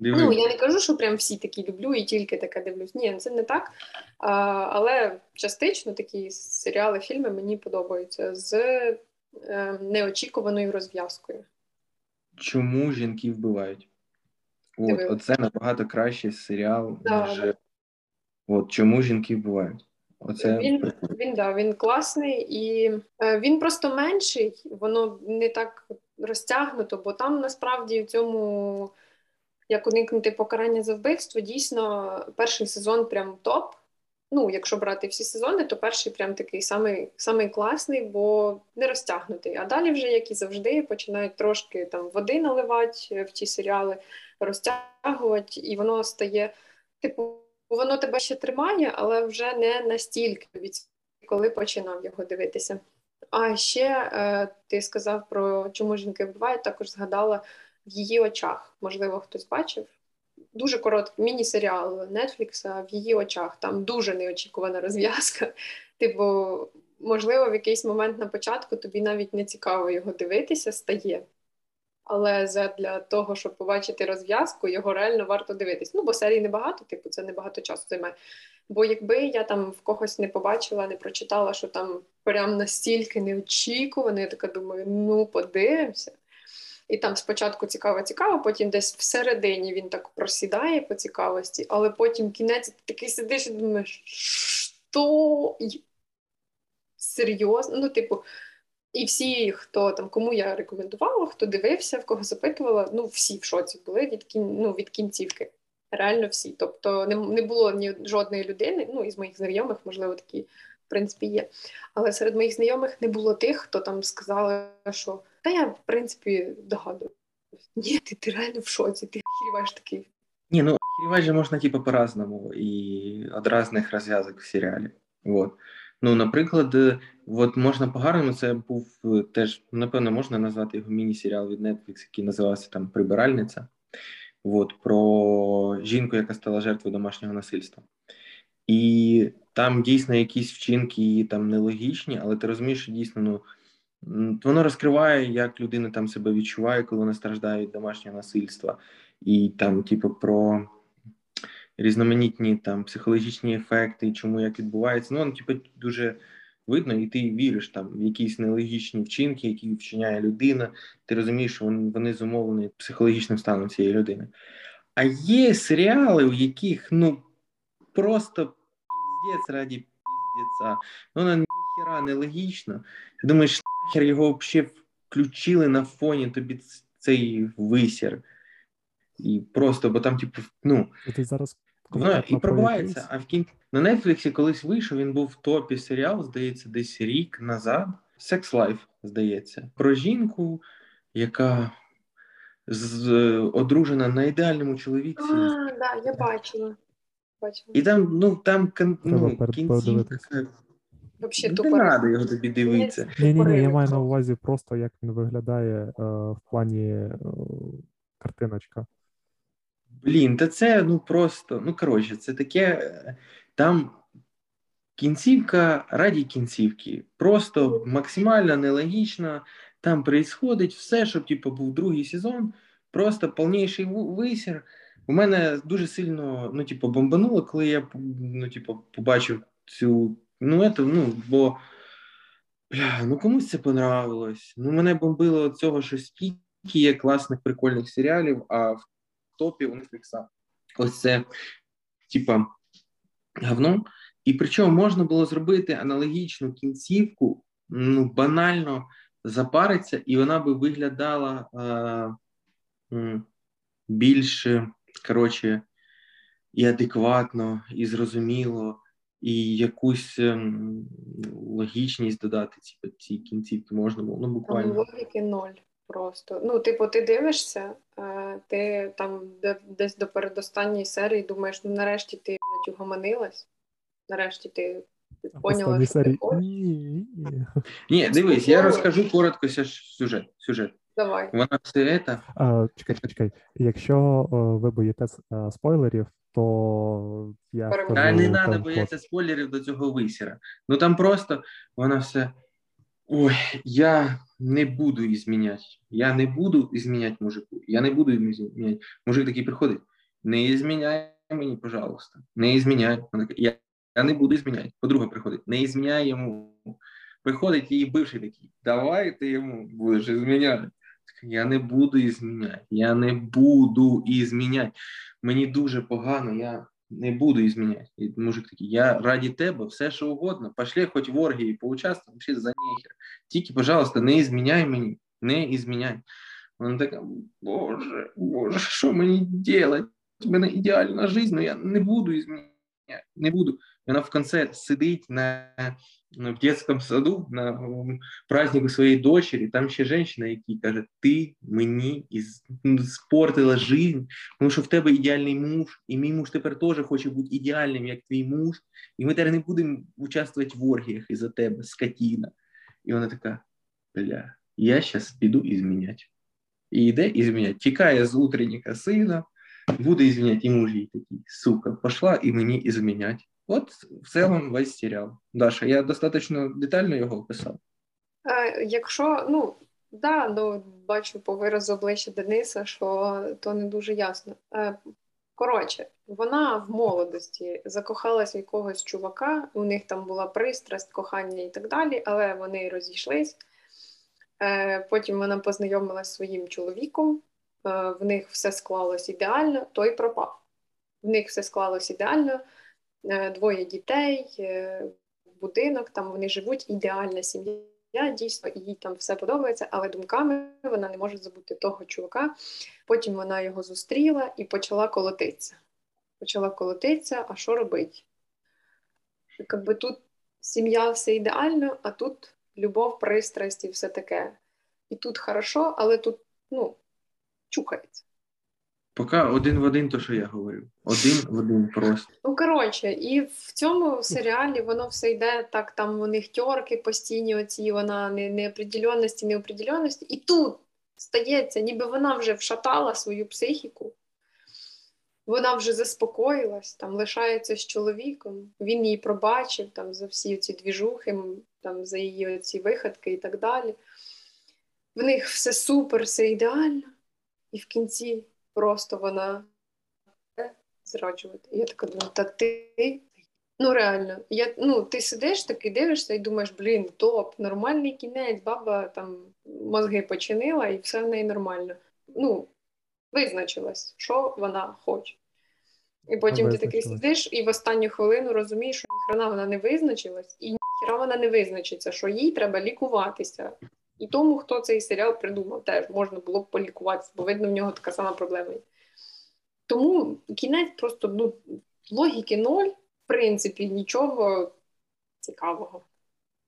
Диви. Ну, я не кажу, що прям всі такі люблю і тільки таке дивлюсь. Ні, це не так. А, Але частично такі серіали, фільми мені подобаються з е, неочікуваною розв'язкою. Чому жінки вбивають? От, Оце набагато кращий серіал, да, ніж. От чому жінки вбивають. Оце Він він, да, він класний і е, він просто менший, воно не так розтягнуто, бо там насправді в цьому як уникнути покарання за вбивство, дійсно перший сезон прям топ. Ну, якщо брати всі сезони, то перший прям такий самий самий класний, бо не розтягнутий. А далі, вже, як і завжди, починають трошки там води наливати в ті серіали, розтягувати, і воно стає, типу, воно тебе ще тримає, але вже не настільки, від коли починав його дивитися. А ще е, ти сказав про чому жінки вбивають, також згадала в її очах. Можливо, хтось бачив. Дуже короткий міні-серіал Netflix в її очах. Там дуже неочікувана розв'язка. Типу, можливо, в якийсь момент на початку тобі навіть не цікаво його дивитися, стає. Але для того, щоб побачити розв'язку, його реально варто дивитись. Ну, бо серій небагато, типу, це небагато часу займає. Бо якби я там в когось не побачила, не прочитала, що там прям настільки неочікувано, я така думаю, ну подивимося. І там спочатку цікаво-цікаво, потім десь всередині він так просідає по цікавості, але потім кінець ти такий сидиш і думаєш, що серйозно? Ну, типу, і всі, хто там, кому я рекомендувала, хто дивився, в кого запитувала, ну всі в шоці були від кін, ну, від кінцівки. Реально всі. Тобто не не було ні жодної людини, ну із моїх знайомих, можливо, такі принципі є. Але серед моїх знайомих не було тих, хто там сказали, що та я в принципі догадуюсь. Ні, ти, ти реально в шоці, ти хіріваєш такий. Ні, ну охеревать же можна типу по-разному і від різних розв'язок в серіалі. Вот. Ну, наприклад, от можна по-гарному, це був теж, напевно, можна назвати його міні-серіал від Netflix, який називався там Прибиральниця. От, про жінку, яка стала жертвою домашнього насильства. І там дійсно якісь вчинки там нелогічні, але ти розумієш, що дійсно ну, воно розкриває, як людина там себе відчуває, коли вона страждає від домашнього насильства, і там, типу, про різноманітні там психологічні ефекти, чому як відбувається. Ну, воно, типу, дуже видно, і ти віриш там в якісь нелогічні вчинки, які вчиняє людина. Ти розумієш, що вони зумовлені психологічним станом цієї людини. А є серіали, у яких ну просто піздець раді піздеця. Ну, воно ніхера не логічно. Ти думаєш, нахер його взагалі включили на фоні тобі цей висір. І просто, бо там, типу, ну. І ти зараз Ну, і пробувається. А в кін... на Нетфліксі колись вийшов, він був в топі серіал, здається, десь рік назад. Sex Life, здається, про жінку, яка з... одружена на ідеальному чоловіці. А, да, я бачила. бачила. І там, ну, там ну, кінцівка. Вообще, не треба його тобі дивитися. Ні, ні, ні, я маю на увазі просто, як він виглядає е, в плані е, картиночка. Блін, та це ну просто, ну коротше, це таке там кінцівка раді кінцівки. Просто максимально нелогічно. Там происходить все, щоб типу, був другий сезон, просто повніший висір. У мене дуже сильно ну, типу, бомбануло, коли я ну, типу, побачив цю. Ну, это, ну, бо бля, ну комусь це понравилось. Ну, мене бомбило від цього, що стільки є класних прикольних серіалів, а в топі у Netflix. Ось це, типа, говно. І причому можна було зробити аналогічну кінцівку, ну, банально запариться, і вона би виглядала е, більш, коротше, і адекватно, і зрозуміло, і якусь е, логічність додати ці, ці кінцівки можна було. Ну, буквально. Логіки ноль просто. Ну, типу, ти дивишся, е, ти там десь до передостанньої серії думаєш, ну нарешті ти блядь, угомонилась, нарешті ти поняла, що ти Ні, Ні, дивись, я розкажу коротко сюжет. сюжет. Давай. Вона все це... Чекай, чекай. Якщо ви боїтесь а, спойлерів, то я скажу, А не треба боятися спойлерів до цього висіра. Ну там просто вона все. Ой, я не буду изменять. Я не буду изменять мужику. Я не буду изменять. Мужик такий приходить. Не изменяй мені, пожалуйста. Не изменяй. Я, я не буду изменять. Подруга приходить. Не изменяй йому. Приходить її бивший такий. Давай ти йому будеш изменяти. Я не буду изменяти. Я не буду изменяти. Мені дуже погано. Я не буду изменять. І мужик такий, я раді тебе, все що угодно, пошли хоч в оргії, поучаствуй, вообще за нехер. Тільки, пожалуйста, не зміняй мені, не зміняй. Вона така, боже, боже, що мені делать? У мене ідеальна життя, але я не буду зміняти, не буду. Вона в кінці сидить на в детском саду на празднику своєї дочері, там ще жінка, яка каже, ти мені спортила життя, тому що в тебе ідеальний муж, і мій муж тепер теж хоче бути ідеальним, як твій муж, і ми тепер не будемо участвувати в оргіях із-за тебе, скотіна. І вона така, бля, я зараз піду і зміняти. І йде і зміняти. Тікає з утренника сина, буде і зміняти, і муж їй такий, сука, пошла і мені і змінять. От в цілому весь серіал. Даша, я достатньо детально його описав. Е, якщо, ну, да, ну, бачу по виразу обличчя Дениса, що то не дуже ясно. Е, коротше, вона в молодості закохалась в якогось чувака, у них там була пристрасть, кохання і так далі, але вони розійшлись. Е, потім вона познайомилася з своїм чоловіком, в них все склалось ідеально, той пропав. В них все склалось ідеально. Е, двоє дітей, е, будинок, там вони живуть, ідеальна сім'я. Дійсно, їй там все подобається, але думками вона не може забути того чувака. Потім вона його зустріла і почала колотитися. Почала колотитися, а що робить? Якби тут сім'я все ідеально, а тут любов, пристрасть і все таке. І тут хорошо, але тут, ну, чухається. Поки один в один, то що я говорю. Один в один просто. Ну, коротше, і в цьому серіалі воно все йде так, там у них тьорки постійні, оці вона не, неопределенності, неопределенності. І тут стається, ніби вона вже вшатала свою психіку, вона вже заспокоїлась, там лишається з чоловіком, він її пробачив там за всі ці двіжухи, там за її ці виходки і так далі. В них все супер, все ідеально, і в кінці просто вона зраджувати. І я така думаю, та ти. Ну, реально, я, ну, ти сидиш такий дивишся і думаєш, блін, топ, нормальний кінець, баба там мозги починила і все в неї нормально. Ну, визначилась, що вона хоче. І потім ти такий сидиш і в останню хвилину розумієш, що ніхрена вона не визначилась, і ніхера вона не визначиться, що їй треба лікуватися. І тому, хто цей серіал придумав, теж можна було б полікуватися, бо видно, в нього така сама проблема. Тому кінець просто ну, логіки ноль, в принципі, нічого цікавого.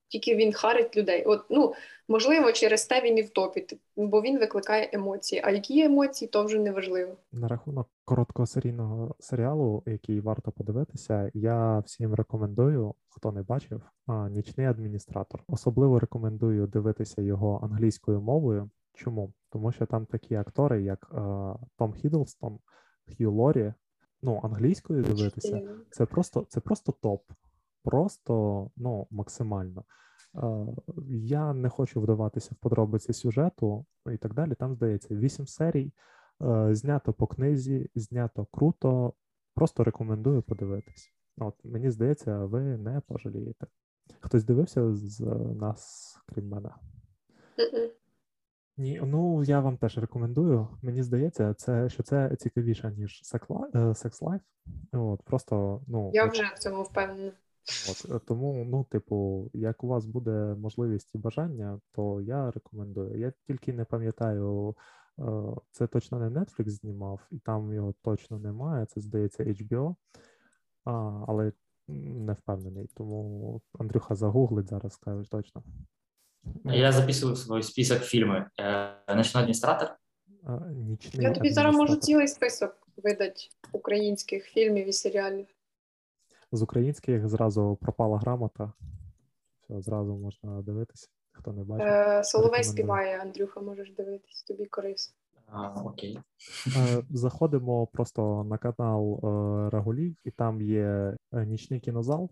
Тільки він харить людей. От, ну, Можливо, через те він і втопить, бо він викликає емоції. А які емоції, то вже не важливо. На рахунок короткосерійного серіалу, який варто подивитися, я всім рекомендую, хто не бачив, нічний адміністратор. Особливо рекомендую дивитися його англійською мовою. Чому? Тому що там такі актори, як Том Хідлстон, Хью Лорі. Ну, англійською дивитися, це просто це просто топ. Просто ну, максимально. Я не хочу вдаватися в подробиці сюжету і так далі. Там здається вісім серій, знято по книзі, знято круто. Просто рекомендую подивитись. От мені здається, ви не пожалієте. Хтось дивився з нас, крім мене? Ні, ну я вам теж рекомендую. Мені здається, це що це цікавіше ніж Sex Life. От просто ну я вже в цьому впевнена. От е, тому, ну, типу, як у вас буде можливість і бажання, то я рекомендую. Я тільки не пам'ятаю, е, це точно не Netflix знімав, і там його точно немає. Це здається HBO, а, але не впевнений. Тому Андрюха загуглить зараз, скаже точно. Я записую свій список фільмів. Е, Ночний адміністратор. Нічний Я тобі зараз можу цілий список видати українських фільмів і серіалів з українських зразу пропала грамота. Все, зразу можна дивитися, хто не бачить. Е, Соловей співає, Андрюха, можеш дивитись, тобі корисно. А, окей. Е, заходимо просто на канал е, Рагулів, і там є нічний кінозал.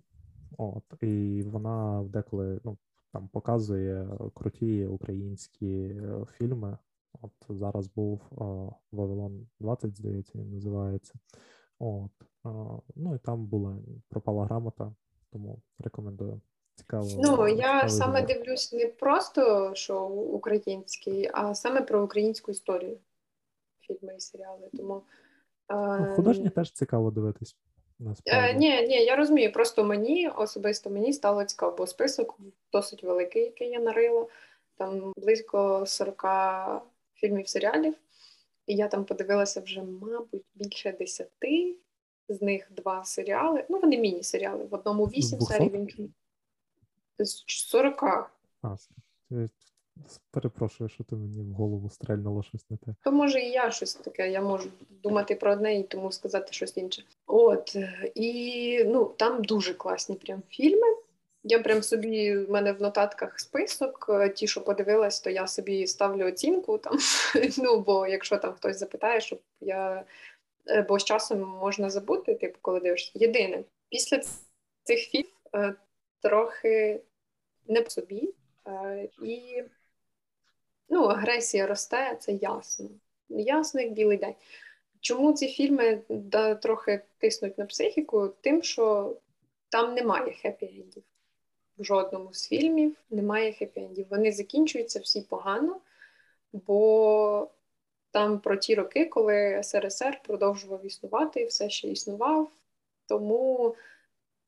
От, І вона деколи ну, там показує круті українські фільми. От зараз був Вавилон 20, здається, він називається. От. Ну і там була пропала грамота, тому рекомендую. Цікаво. Ну я саме відео. дивлюсь не просто шоу український, а саме про українську історію. Фільми і серіали. Тому ну, художні теж цікаво дивитись. Е, Ні, ні, я розумію. Просто мені особисто мені стало цікаво, бо список досить великий, який я нарила. Там близько 40 фільмів серіалів. І я там подивилася вже, мабуть, більше десяти, з них два серіали. Ну, вони міні-серіали. В одному вісім серій, в іншому з 40. А, перепрошую, що ти мені в голову стрельнуло щось не те. То може і я щось таке, я можу думати про одне і тому сказати щось інше. От, і ну, там дуже класні прям фільми. Я прям собі в мене в нотатках список. Е, ті, що подивилась, то я собі ставлю оцінку там. Ну бо якщо там хтось запитає, щоб я е, бо з часом можна забути, типу, коли дивишся. Єдине, після цих фільмів е, трохи не по собі, і ну, агресія росте, це ясно. Ясно, як білий день. Чому ці фільми да, трохи тиснуть на психіку? Тим, що там немає хеппі-ендів жодному з фільмів немає хеппі-ендів. Вони закінчуються всі погано, бо там про ті роки, коли СРСР продовжував існувати і все ще існував. Тому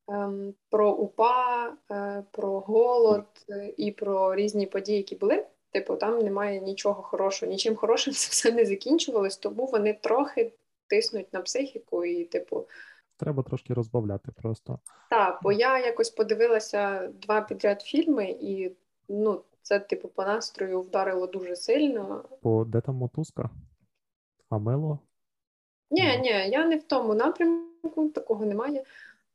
ем, про УПА, е, про голод е, і про різні події, які були. Типу, там немає нічого хорошого, нічим хорошим це все не закінчувалось, тому вони трохи тиснуть на психіку і, типу, треба трошки розбавляти просто. Так, бо я якось подивилася два підряд фільми, і ну, це, типу, по настрою вдарило дуже сильно. Бо де там мотузка? А мило? Ні, ні, я не в тому напрямку, такого немає,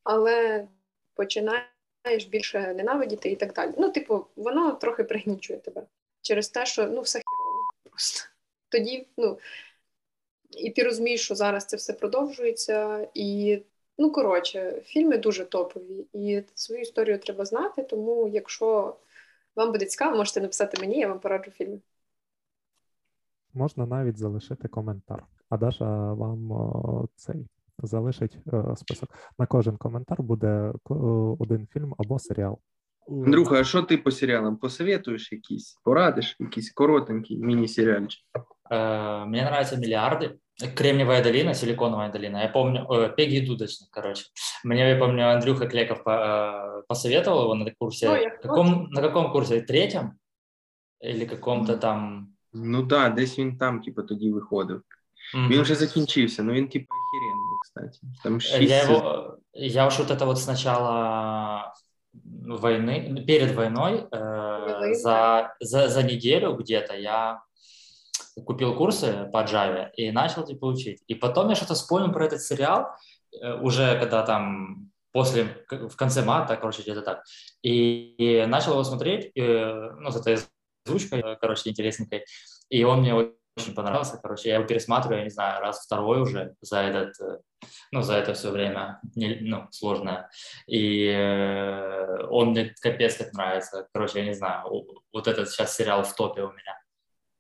але починаєш більше ненавидіти і так далі. Ну, типу, воно трохи пригнічує тебе через те, що ну, все хірово просто. Тоді, ну, і ти розумієш, що зараз це все продовжується, і ну коротше, фільми дуже топові, і свою історію треба знати. Тому, якщо вам буде цікаво, можете написати мені, я вам пораджу фільми. Можна навіть залишити коментар. А Даша вам о, цей залишить о, е, список. На кожен коментар буде один фільм або серіал. Андрюха, а що ти по серіалам? Посоветуєш якісь? Порадиш якийсь коротенький міні-серіальчик? Э, мне нравятся миллиарды. Кремниевая долина, силиконовая долина. Я помню, э, Пеги Дудочник, короче. Мне, я помню, Андрюха Клеков э, посоветовал его на курсе. Ой, каком, на каком курсе? Третьем? Или каком-то там? Ну да, десь він там, типу, тоді виходив. Mm-hmm. Він вже закінчився, но він, типу, охеренний, кстати. Там 6 я, его, я уж вот это вот сначала войны, перед войной, э, за, за, за неделю где-то я купил курсы по Java и начал типа учить. И потом я что-то вспомнил про этот сериал, э, уже когда там после, в конце марта, короче, где-то так. И, и начал его смотреть, и, ну, с этой озвучкой, короче, интересненькой. И он мне очень понравился, короче, я его пересматриваю, я не знаю, раз второй уже за этот, э, ну, за это все время, не, ну, сложное. И э, он мне капец как нравится, короче, я не знаю, вот этот сейчас сериал в топе у меня.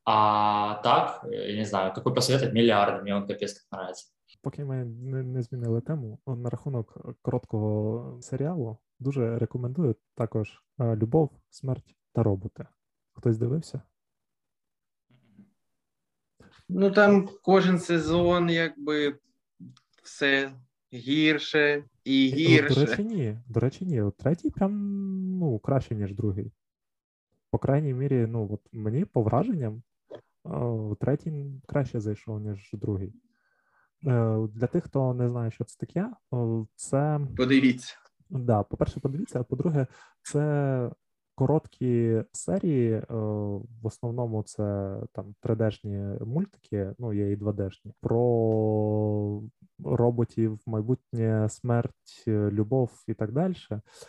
А так, я не знаю, какой посоветовать? Миллиарды, мне он капец как нравится. Поки ми не, змінили тему, на рахунок короткого серіалу дуже рекомендую також Любов, смерть та роботи. Хтось дивився? Ну там кожен сезон, якби все гірше і гірше. До речі, ні. До речі, ні. Третій прям ну, краще, ніж другий. По крайній мірі, ну, от мені по враженням, третій краще зайшов, ніж другий. Е, для тих, хто не знає, що це таке, це. Подивіться. Да, по-перше, подивіться, а по-друге, це короткі серії. Е, в основному це там 3D-шні мультики, ну є і 2D-шні, про роботів, майбутнє смерть, любов і так далі.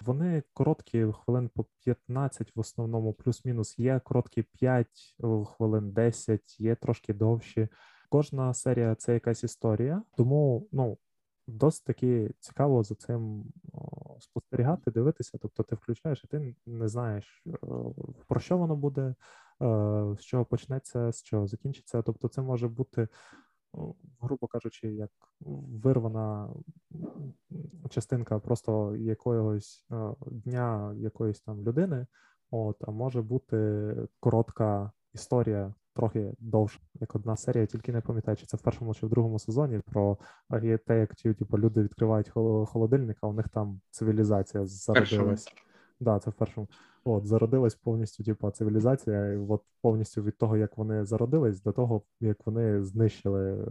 Вони короткі хвилин по 15, в основному, плюс-мінус. Є короткі 5 хвилин, 10, є трошки довші. Кожна серія це якась історія, тому ну досить таки цікаво за цим спостерігати, дивитися. Тобто, ти включаєш, і ти не знаєш про що воно буде, з чого почнеться, з чого закінчиться. Тобто, це може бути грубо кажучи, як вирвана частинка просто якогось е, дня якоїсь там людини, от, а може бути коротка історія. Трохи довше, як одна серія, тільки не пам'ятаю, чи це в першому чи в другому сезоні про те, як ті, типу, люди відкривають холодильник, а у них там цивілізація зародилась. Да, це в першому. От, зародилась повністю, типу, цивілізація, і от повністю від того, як вони зародились, до того, як вони знищили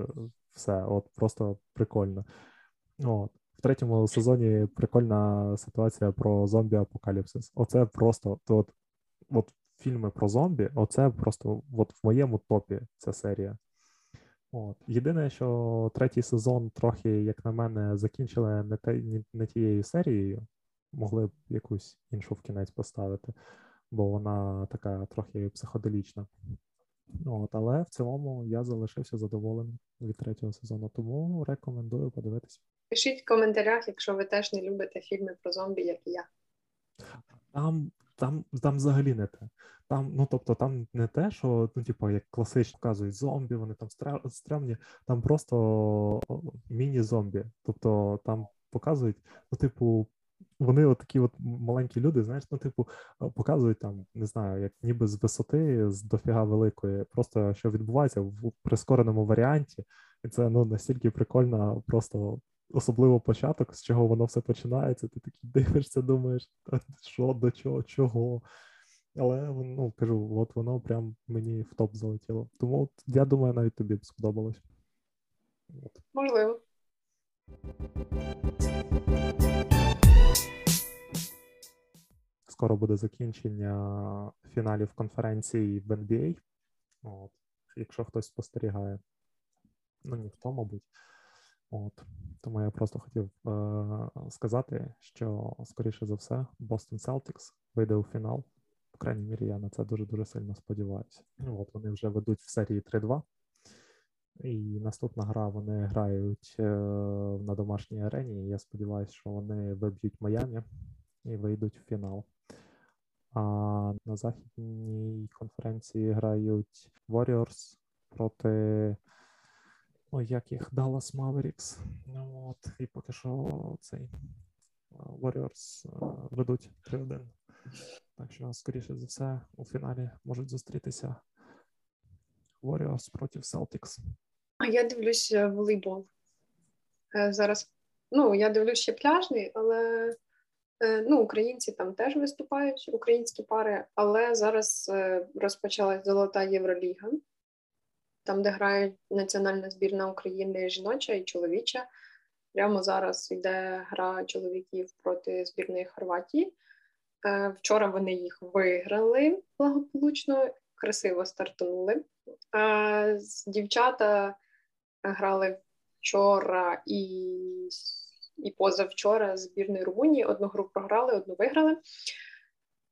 все. От просто прикольно. От. В третьому сезоні прикольна ситуація про зомбі-апокаліпсис. Оце просто от, от фільми про зомбі, оце просто от в моєму топі ця серія. От. Єдине, що третій сезон трохи, як на мене, закінчили не те, не тією серією могли б якусь іншу в кінець поставити, бо вона така трохи психоделічна. От, Але в цілому я залишився задоволений від третього сезону, тому рекомендую подивитися. Пишіть в коментарях, якщо ви теж не любите фільми про зомбі, як і я. Там там, там взагалі не те. Там, ну тобто, там не те, що ну, типу, як класично показують зомбі, вони там стрімні, там просто міні-зомбі. Тобто там показують, ну, типу, вони от такі от маленькі люди, знаєш, ну, типу, показують там, не знаю, як ніби з висоти, з дофіга великої, просто що відбувається в прискореному варіанті, і це ну настільки прикольно, просто особливо початок, з чого воно все починається. Ти такий дивишся, думаєш, що до чого, чого. Але ну кажу, от воно прям мені в топ залетіло. Тому я думаю, навіть тобі б сподобалось. Можливо. Скоро буде закінчення фіналів конференції в NBA. От, Якщо хтось спостерігає. Ну, ніхто, мабуть. От. Тому я просто хотів е- сказати, що, скоріше за все, Boston Celtics вийде у фінал. В крайній мірі, я на це дуже-дуже сильно сподіваюся. Ну, от Вони вже ведуть в серії 3-2. І наступна гра вони грають е- на домашній арені. І я сподіваюся, що вони виб'ють Майамі і вийдуть в фінал. А на західній конференції грають Warriors проти ну, як їх Dallas Mavericks. Ну, от, І поки що цей Warriors ведуть 3-1. Так що, скоріше за все, у фіналі можуть зустрітися Warriors проти Celtics. А я дивлюся волейбол. Е, зараз, ну, я дивлюсь ще пляжний, але Е, ну, Українці там теж виступають, українські пари, але зараз е, розпочалась золота Євроліга, там, де грають національна збірна України жіноча і чоловіча. Прямо зараз йде гра чоловіків проти збірної Хорватії. Е, вчора вони їх виграли благополучно, красиво стартанули. Дівчата грали вчора і і позавчора збірної Румунії одну гру програли, одну виграли.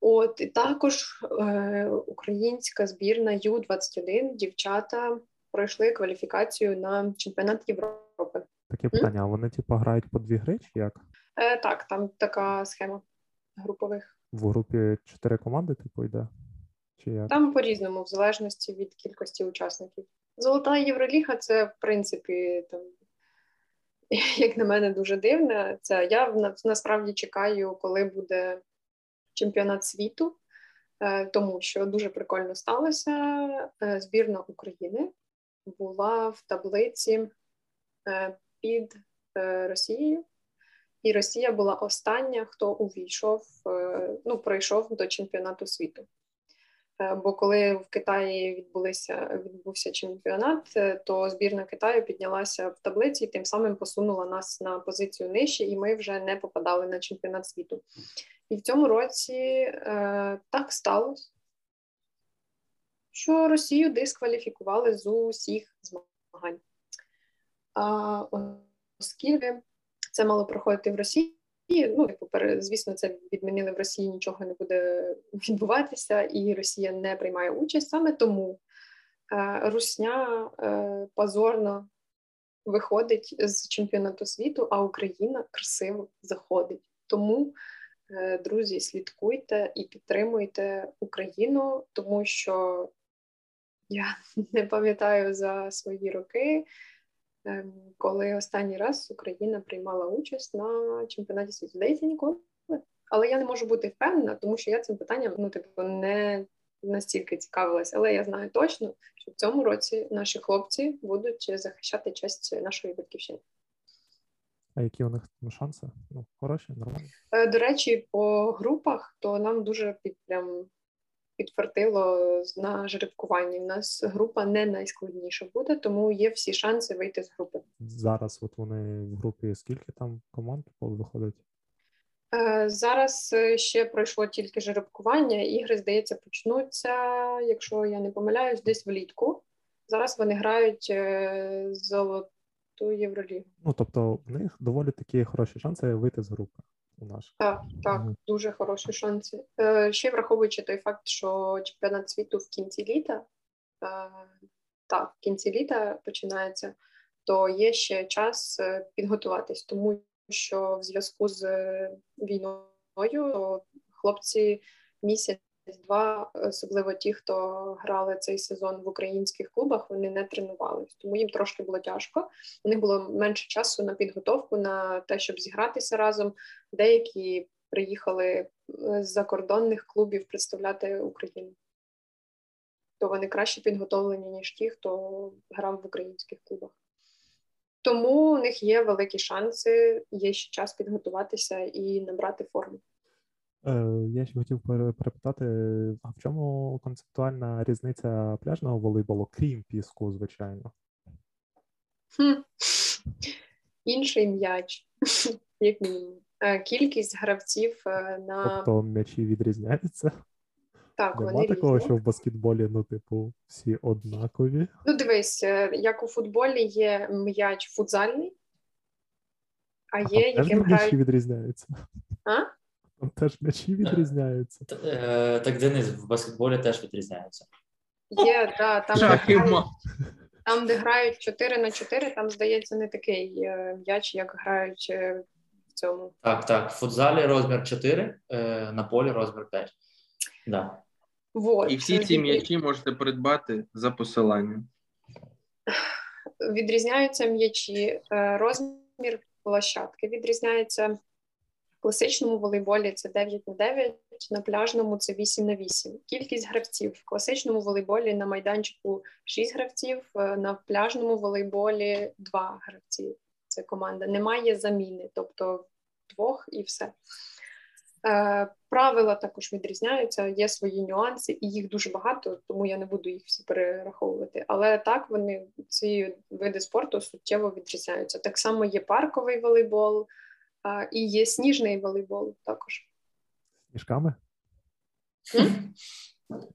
От і також е, українська збірна Ю-21 дівчата пройшли кваліфікацію на чемпіонат Європи. Таке питання: а вони типу грають по дві гри чи як? Е, Так, там така схема групових. В групі чотири команди, типу, йде? Чи як? Там по-різному, в залежності від кількості учасників. Золота Євроліга це в принципі там як на мене, дуже дивне. Це я насправді чекаю, коли буде чемпіонат світу, е, тому що дуже прикольно сталося. Е, збірна України була в таблиці е, під Росією, і Росія була остання, хто увійшов, ну пройшов до чемпіонату світу. Бо коли в Китаї відбулися відбувся чемпіонат, то збірна Китаю піднялася в таблиці і тим самим посунула нас на позицію нижче, і ми вже не попадали на чемпіонат світу. І в цьому році е, так сталося, що Росію дискваліфікували з усіх змагань. А, Оскільки це мало проходити в Росії. Ну, типу, звісно, це відмінили в Росії, нічого не буде відбуватися, і Росія не приймає участь. Саме тому е, Русня е, позорно виходить з чемпіонату світу, а Україна красиво заходить. Тому, е, друзі, слідкуйте і підтримуйте Україну, тому що я не пам'ятаю за свої роки. Ем, коли останній раз Україна приймала участь на чемпіонаті світу. Здається, ніколи. Але я не можу бути впевнена, тому що я цим питанням ну, типу, не настільки цікавилася. Але я знаю точно, що в цьому році наші хлопці будуть захищати честь нашої батьківщини. А які у них шанси? Ну, хороші, нормальні? Е, до речі, по групах то нам дуже під прям підфартило на жеребкуванні. У нас група не найскладніша буде, тому є всі шанси вийти з групи. Зараз от вони в групі скільки там команд виходить? Е, зараз е, ще пройшло тільки жеребкування. Ігри, здається, почнуться, якщо я не помиляюсь, десь влітку. Зараз вони грають е, золоту Євролігу. Ну тобто, в них доволі такі хороші шанси вийти з групи у нас. Так, так, mm дуже хороші шанси. Е, Ще враховуючи той факт, що чемпіонат світу в кінці літа, е, так, в кінці літа починається, то є ще час е, підготуватись, тому що в зв'язку з війною хлопці місяць два, особливо ті, хто грали цей сезон в українських клубах, вони не тренувалися, тому їм трошки було тяжко. У них було менше часу на підготовку, на те, щоб зігратися разом. Деякі приїхали е, з закордонних клубів представляти Україну. То вони краще підготовлені, ніж ті, хто грав в українських клубах. Тому у них є великі шанси, є ще час підготуватися і набрати форму. Е, я ще хотів перепитати, а в чому концептуальна різниця пляжного волейболу, крім піску, звичайно? Хм. інший м'яч, як мінімум. Е, кількість гравців е, на тобто м'ячі відрізняються. Так, Нема вони такого, різні. що в баскетболі, ну, типу, всі однакові. Ну, дивись, як у футболі є м'яч футзальний, а є, теж яким м'ячі грають. відрізняються. А? Там теж м'ячі відрізняються. Е, Так Денис в баскетболі теж відрізняється. Є, да, там, де Шах і грають, мат. там, де грають 4 на 4, там, здається, не такий е, м'яч, як грають е, в цьому. Так, так. В футзалі розмір 4, е, на полі розмір 5. Да. Вот. І всі ці м'ячі можете придбати за посиланням. Відрізняються м'ячі, е, розмір площадки відрізняється. Класичному волейболі це 9 на 9, на пляжному це 8 на 8. Кількість гравців в класичному волейболі на майданчику 6 гравців, е, на пляжному волейболі 2 гравці. Це команда. Немає заміни, тобто двох і все. Е, правила також відрізняються, є свої нюанси, і їх дуже багато, тому я не буду їх всі перераховувати. Але так вони ці види спорту суттєво відрізняються. Так само є парковий волейбол і є сніжний волейбол також. Сніжками?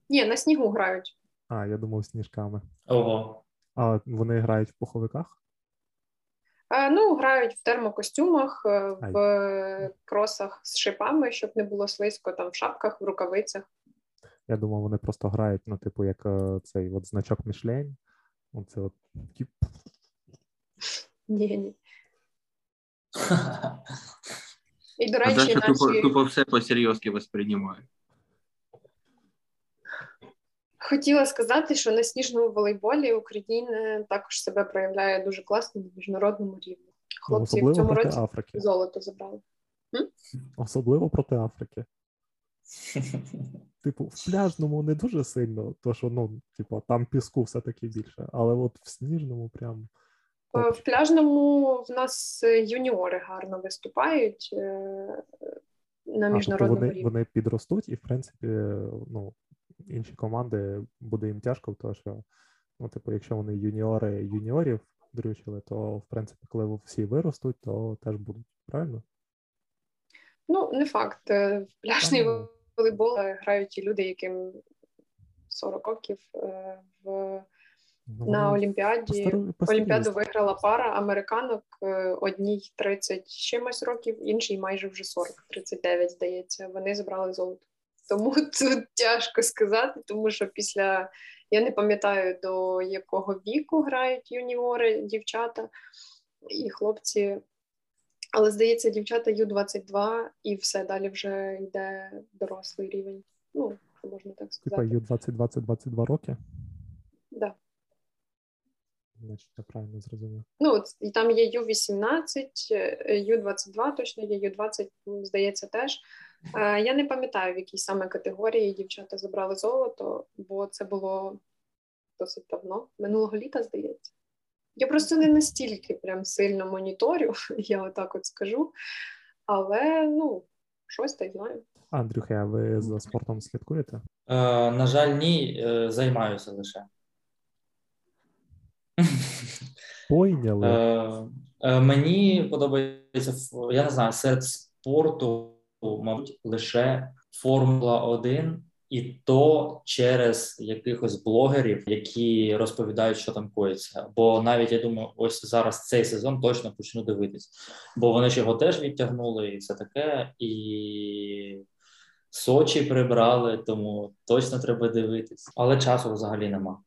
Ні, на снігу грають. А, я думав, сніжками. Ого. А вони грають в пуховиках? А, ну, грають в термокостюмах, е, в кросах з шипами, щоб не було слизько, там в шапках, в рукавицях. Я думав, вони просто грають, ну, типу, як е, цей от значок Мішлень. Оце от Ні, ні. І, до А речі, Даша наші... тупо все по-серйозки восприймає. Хотіла сказати, що на сніжному волейболі Україна також себе проявляє дуже класно на міжнародному рівні. ну, Хлопці в цьому проти році Африки. золото забрали. Особливо проти Африки. Типу, в пляжному не дуже сильно, то що, ну, типу, там піску все-таки більше, але от в сніжному прям. Е. В пляжному в нас е, юніори гарно виступають е, на А, тобто вони, рівні. вони підростуть, і в принципі, ну, інші команди буде їм тяжко, тому що, ну, типу, якщо вони юніори юніорів дрючили, то в принципі, коли всі виростуть, то теж будуть, правильно? Ну, не факт. В пляжний волейбол грають і люди, яким 40 років в на Олімпіаді. постаріють. Олімпіаду виграла пара американок, е, одній 30 чимось років, іншій майже вже 40, 39, здається. Вони забрали золото. Тому тут тяжко сказати, тому що після я не пам'ятаю до якого віку грають юніори, дівчата і хлопці. Але здається, дівчата U-22 і все далі вже йде дорослий рівень. Ну, можна так Типа сказати. U-20-20-22 роки. Значить, я правильно зрозумів. Ну, і там є U-18, е, U-22 точно є, U-20, ну, здається, теж. Е, Я не пам'ятаю, в якій саме категорії дівчата забрали золото, бо це було досить давно, минулого літа, здається. Я просто не настільки прям сильно моніторю, я отак от скажу. Але ну, щось та й знаю. Андрюхе, а ви за спортом слідкуєте? Е, на жаль, ні, е, займаюся лише. Пойняли. Е, е, мені подобається, я не знаю, серед спорту, мабуть, лише Формула 1, і то через якихось блогерів, які розповідають, що там коїться. Бо навіть я думаю, ось зараз цей сезон точно почну дивитись, бо вони ж його теж відтягнули, і все таке, і Сочі прибрали, тому точно треба дивитись. Але часу взагалі нема.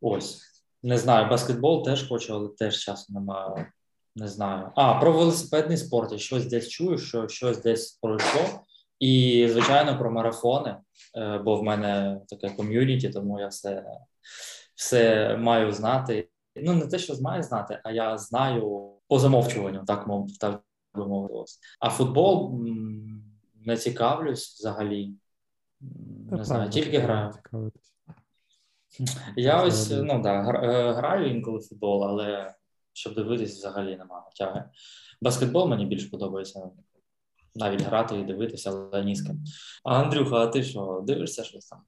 Ось. Не знаю, баскетбол теж хочу, але теж часу немає. Не знаю. А, про велосипедний спорт. Я щось десь чую, що щось десь пройшло. І, звичайно, про марафони, е, бо в мене таке ком'юніті, тому я все, все маю знати. Ну, не те, що маю знати, а я знаю по замовчуванню, так, мов, так би мовити. А футбол не цікавлюсь взагалі. Не знаю, тільки граю. Я ось ну да, е, граю інколи футбол, але щоб дивитись, взагалі немає тяги. Баскетбол мені більш подобається. Навіть грати і дивитися, але ні з ким. А Андрюха, а ти що, дивишся щось там?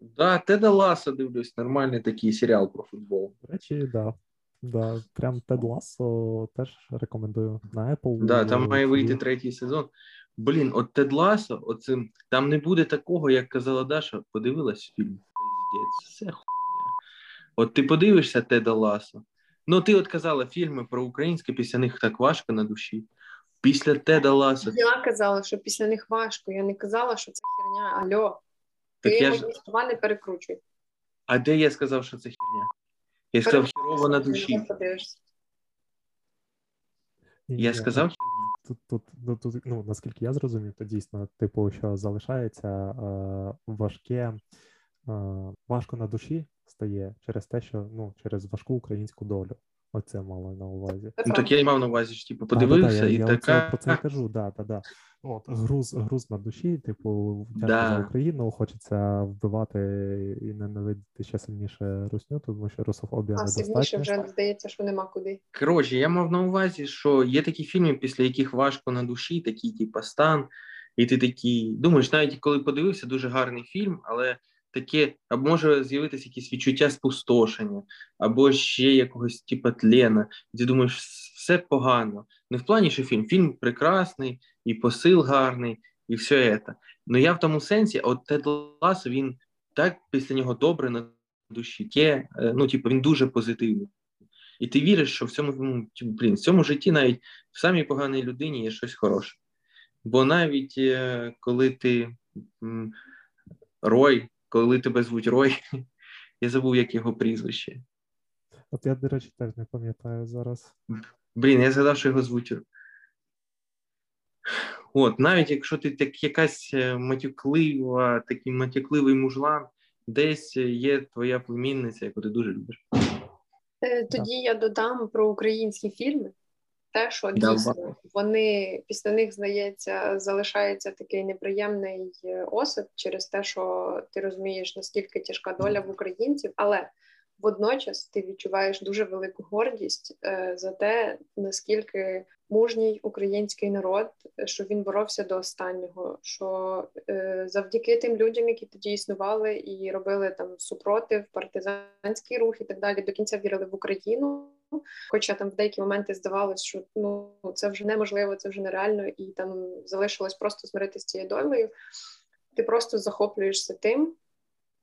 Да, Теда Лассо дивлюсь, нормальний такий серіал про футбол. До речі, да. Да, прям Тед Лассо теж рекомендую на Apple. Да, там має вийти третій сезон. Блін, от Тед Лассо, оцим, там не буде такого, як казала Даша, подивилась фільм. Пиздець, все хуйня. От ти подивишся Теда Лассо. Ну, ти от казала фільми про українське, після них так важко на душі. Після Теда Лассо. Я казала, що після них важко. Я не казала, що це херня. Альо. Ти я ж... слова не перекручуй. А де я сказав, що це херня? Я сказав херово на душі. Я сказав тут, тут, ну, тут, ну, наскільки я зрозумів, то дійсно, типу, що залишається е, важке, важко на душі стає через те, що ну, через важку українську долю. Оце мало на увазі. Ну так я й мав на увазі, що типу подивився, да, да, і я, така. Я про це кажу, да, да, да. От, груз, груз на душі, типу, да. за Україну, хочеться вбивати і ненавидіти ще сильніше русню, тому що русофобія. А сильніше вже здається, що нема куди. Коротше, я мав на увазі, що є такі фільми, після яких важко на душі, такі, типу, стан, і ти такий думаєш, навіть коли подивився, дуже гарний фільм, але таке, або може з'явитися якісь відчуття спустошення, або ще якогось типу тлена. Ти думаєш, все погано. Не в плані, що фільм. Фільм прекрасний, і посил гарний, і все це. Ну я в тому сенсі, от Тед Ласо, він так після нього добре на душі. Є, е, ну, типу, він дуже позитивний. І ти віриш, що в цьому ну, типу, блін, в цьому житті навіть в самій поганій людині є щось хороше. Бо навіть е, коли ти Рой, коли тебе звуть Рой, я забув, як його прізвище. От я, до речі, теж не пам'ятаю зараз. Блін, я згадав, що його звуть. От, навіть якщо ти так якась е, матюклива, такий матюкливий мужлан, десь є твоя племінниця, яку ти дуже любиш. Е, тоді я додам про українські фільми. Те, що дійсно вони після них здається, залишається такий неприємний е, осад через те, що ти розумієш, наскільки тяжка доля в українців, але водночас ти відчуваєш дуже велику гордість е, за те, наскільки мужній український народ, що він боровся до останнього. Що е, завдяки тим людям, які тоді існували і робили там супротив, партизанський рух і так далі, до кінця вірили в Україну. Хоча там в деякі моменти здавалось, що ну це вже неможливо, це вже нереально, і там залишилось просто змиритися з цією долею. Ти просто захоплюєшся тим,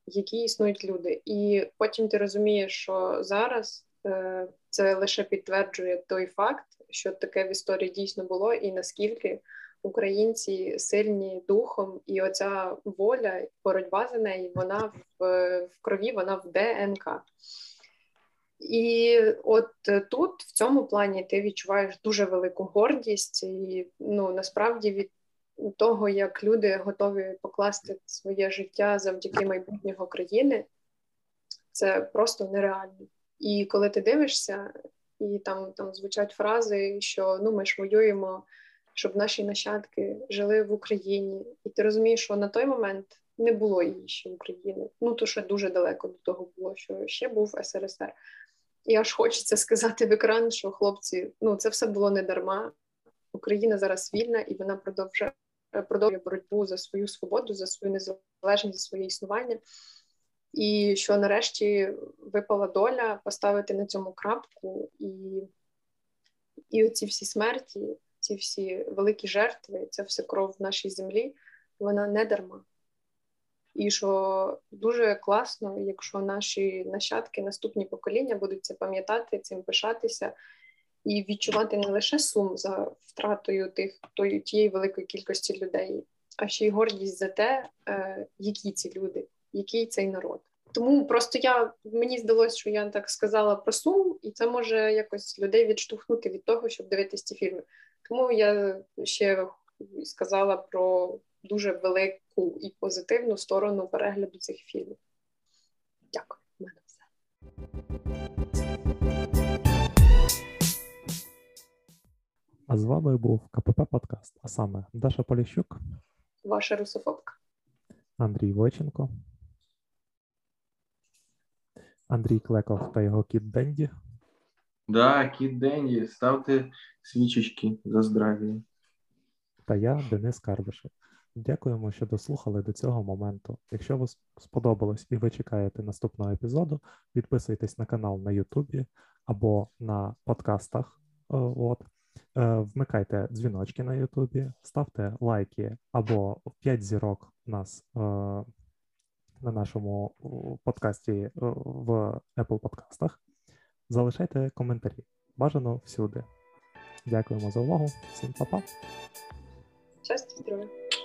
які існують люди, і потім ти розумієш, що зараз е, це лише підтверджує той факт, що таке в історії дійсно було, і наскільки українці сильні духом, і оця воля, боротьба за неї, вона в, в крові, вона в ДНК. І от тут в цьому плані ти відчуваєш дуже велику гордість, і ну насправді від того, як люди готові покласти своє життя завдяки майбутнього країни, це просто нереально. І коли ти дивишся, і там там звучать фрази, що ну ми ж воюємо, щоб наші нащадки жили в Україні, і ти розумієш, що на той момент не було її ще України. Ну то що дуже далеко до того було, що ще був СРСР. І аж хочеться сказати в екран, що хлопці, ну це все було не дарма. Україна зараз вільна і вона продовжує продовжує боротьбу за свою свободу, за свою незалежність, за своє існування. І що нарешті випала доля поставити на цьому крапку, і і оці всі смерті, ці всі великі жертви, ця вся кров в нашій землі, вона не дарма. І що дуже класно, якщо наші нащадки, наступні покоління будуть це пам'ятати, цим пишатися і відчувати не лише сум за втратою тих тої, тієї великої кількості людей, а ще й гордість за те, е, які ці люди, який цей народ. Тому просто я мені здалося, що я так сказала про сум, і це може якось людей відштовхнути від того, щоб дивитися ці фільми. Тому я ще сказала про дуже велику і позитивну сторону перегляду цих фільмів. Дякую, У мене все. А з вами був КПП Подкаст, а саме Даша Поліщук, ваша русофобка, Андрій Войченко, Андрій Клеков та його кіт Денді. Да, кіт Денді, ставте свічечки за здрав'я. Та я Денис Карбишев. Дякуємо, що дослухали до цього моменту. Якщо вам сподобалось і ви чекаєте наступного епізоду, підписуйтесь на канал на Ютубі або на подкастах. От. Е, вмикайте дзвіночки на Ютубі, ставте лайки або 5 зірок нас е, на нашому подкасті е, в Apple подкастах. Залишайте коментарі. Бажано всюди. Дякуємо за увагу. Всім па-па. Щастя, здоров'я.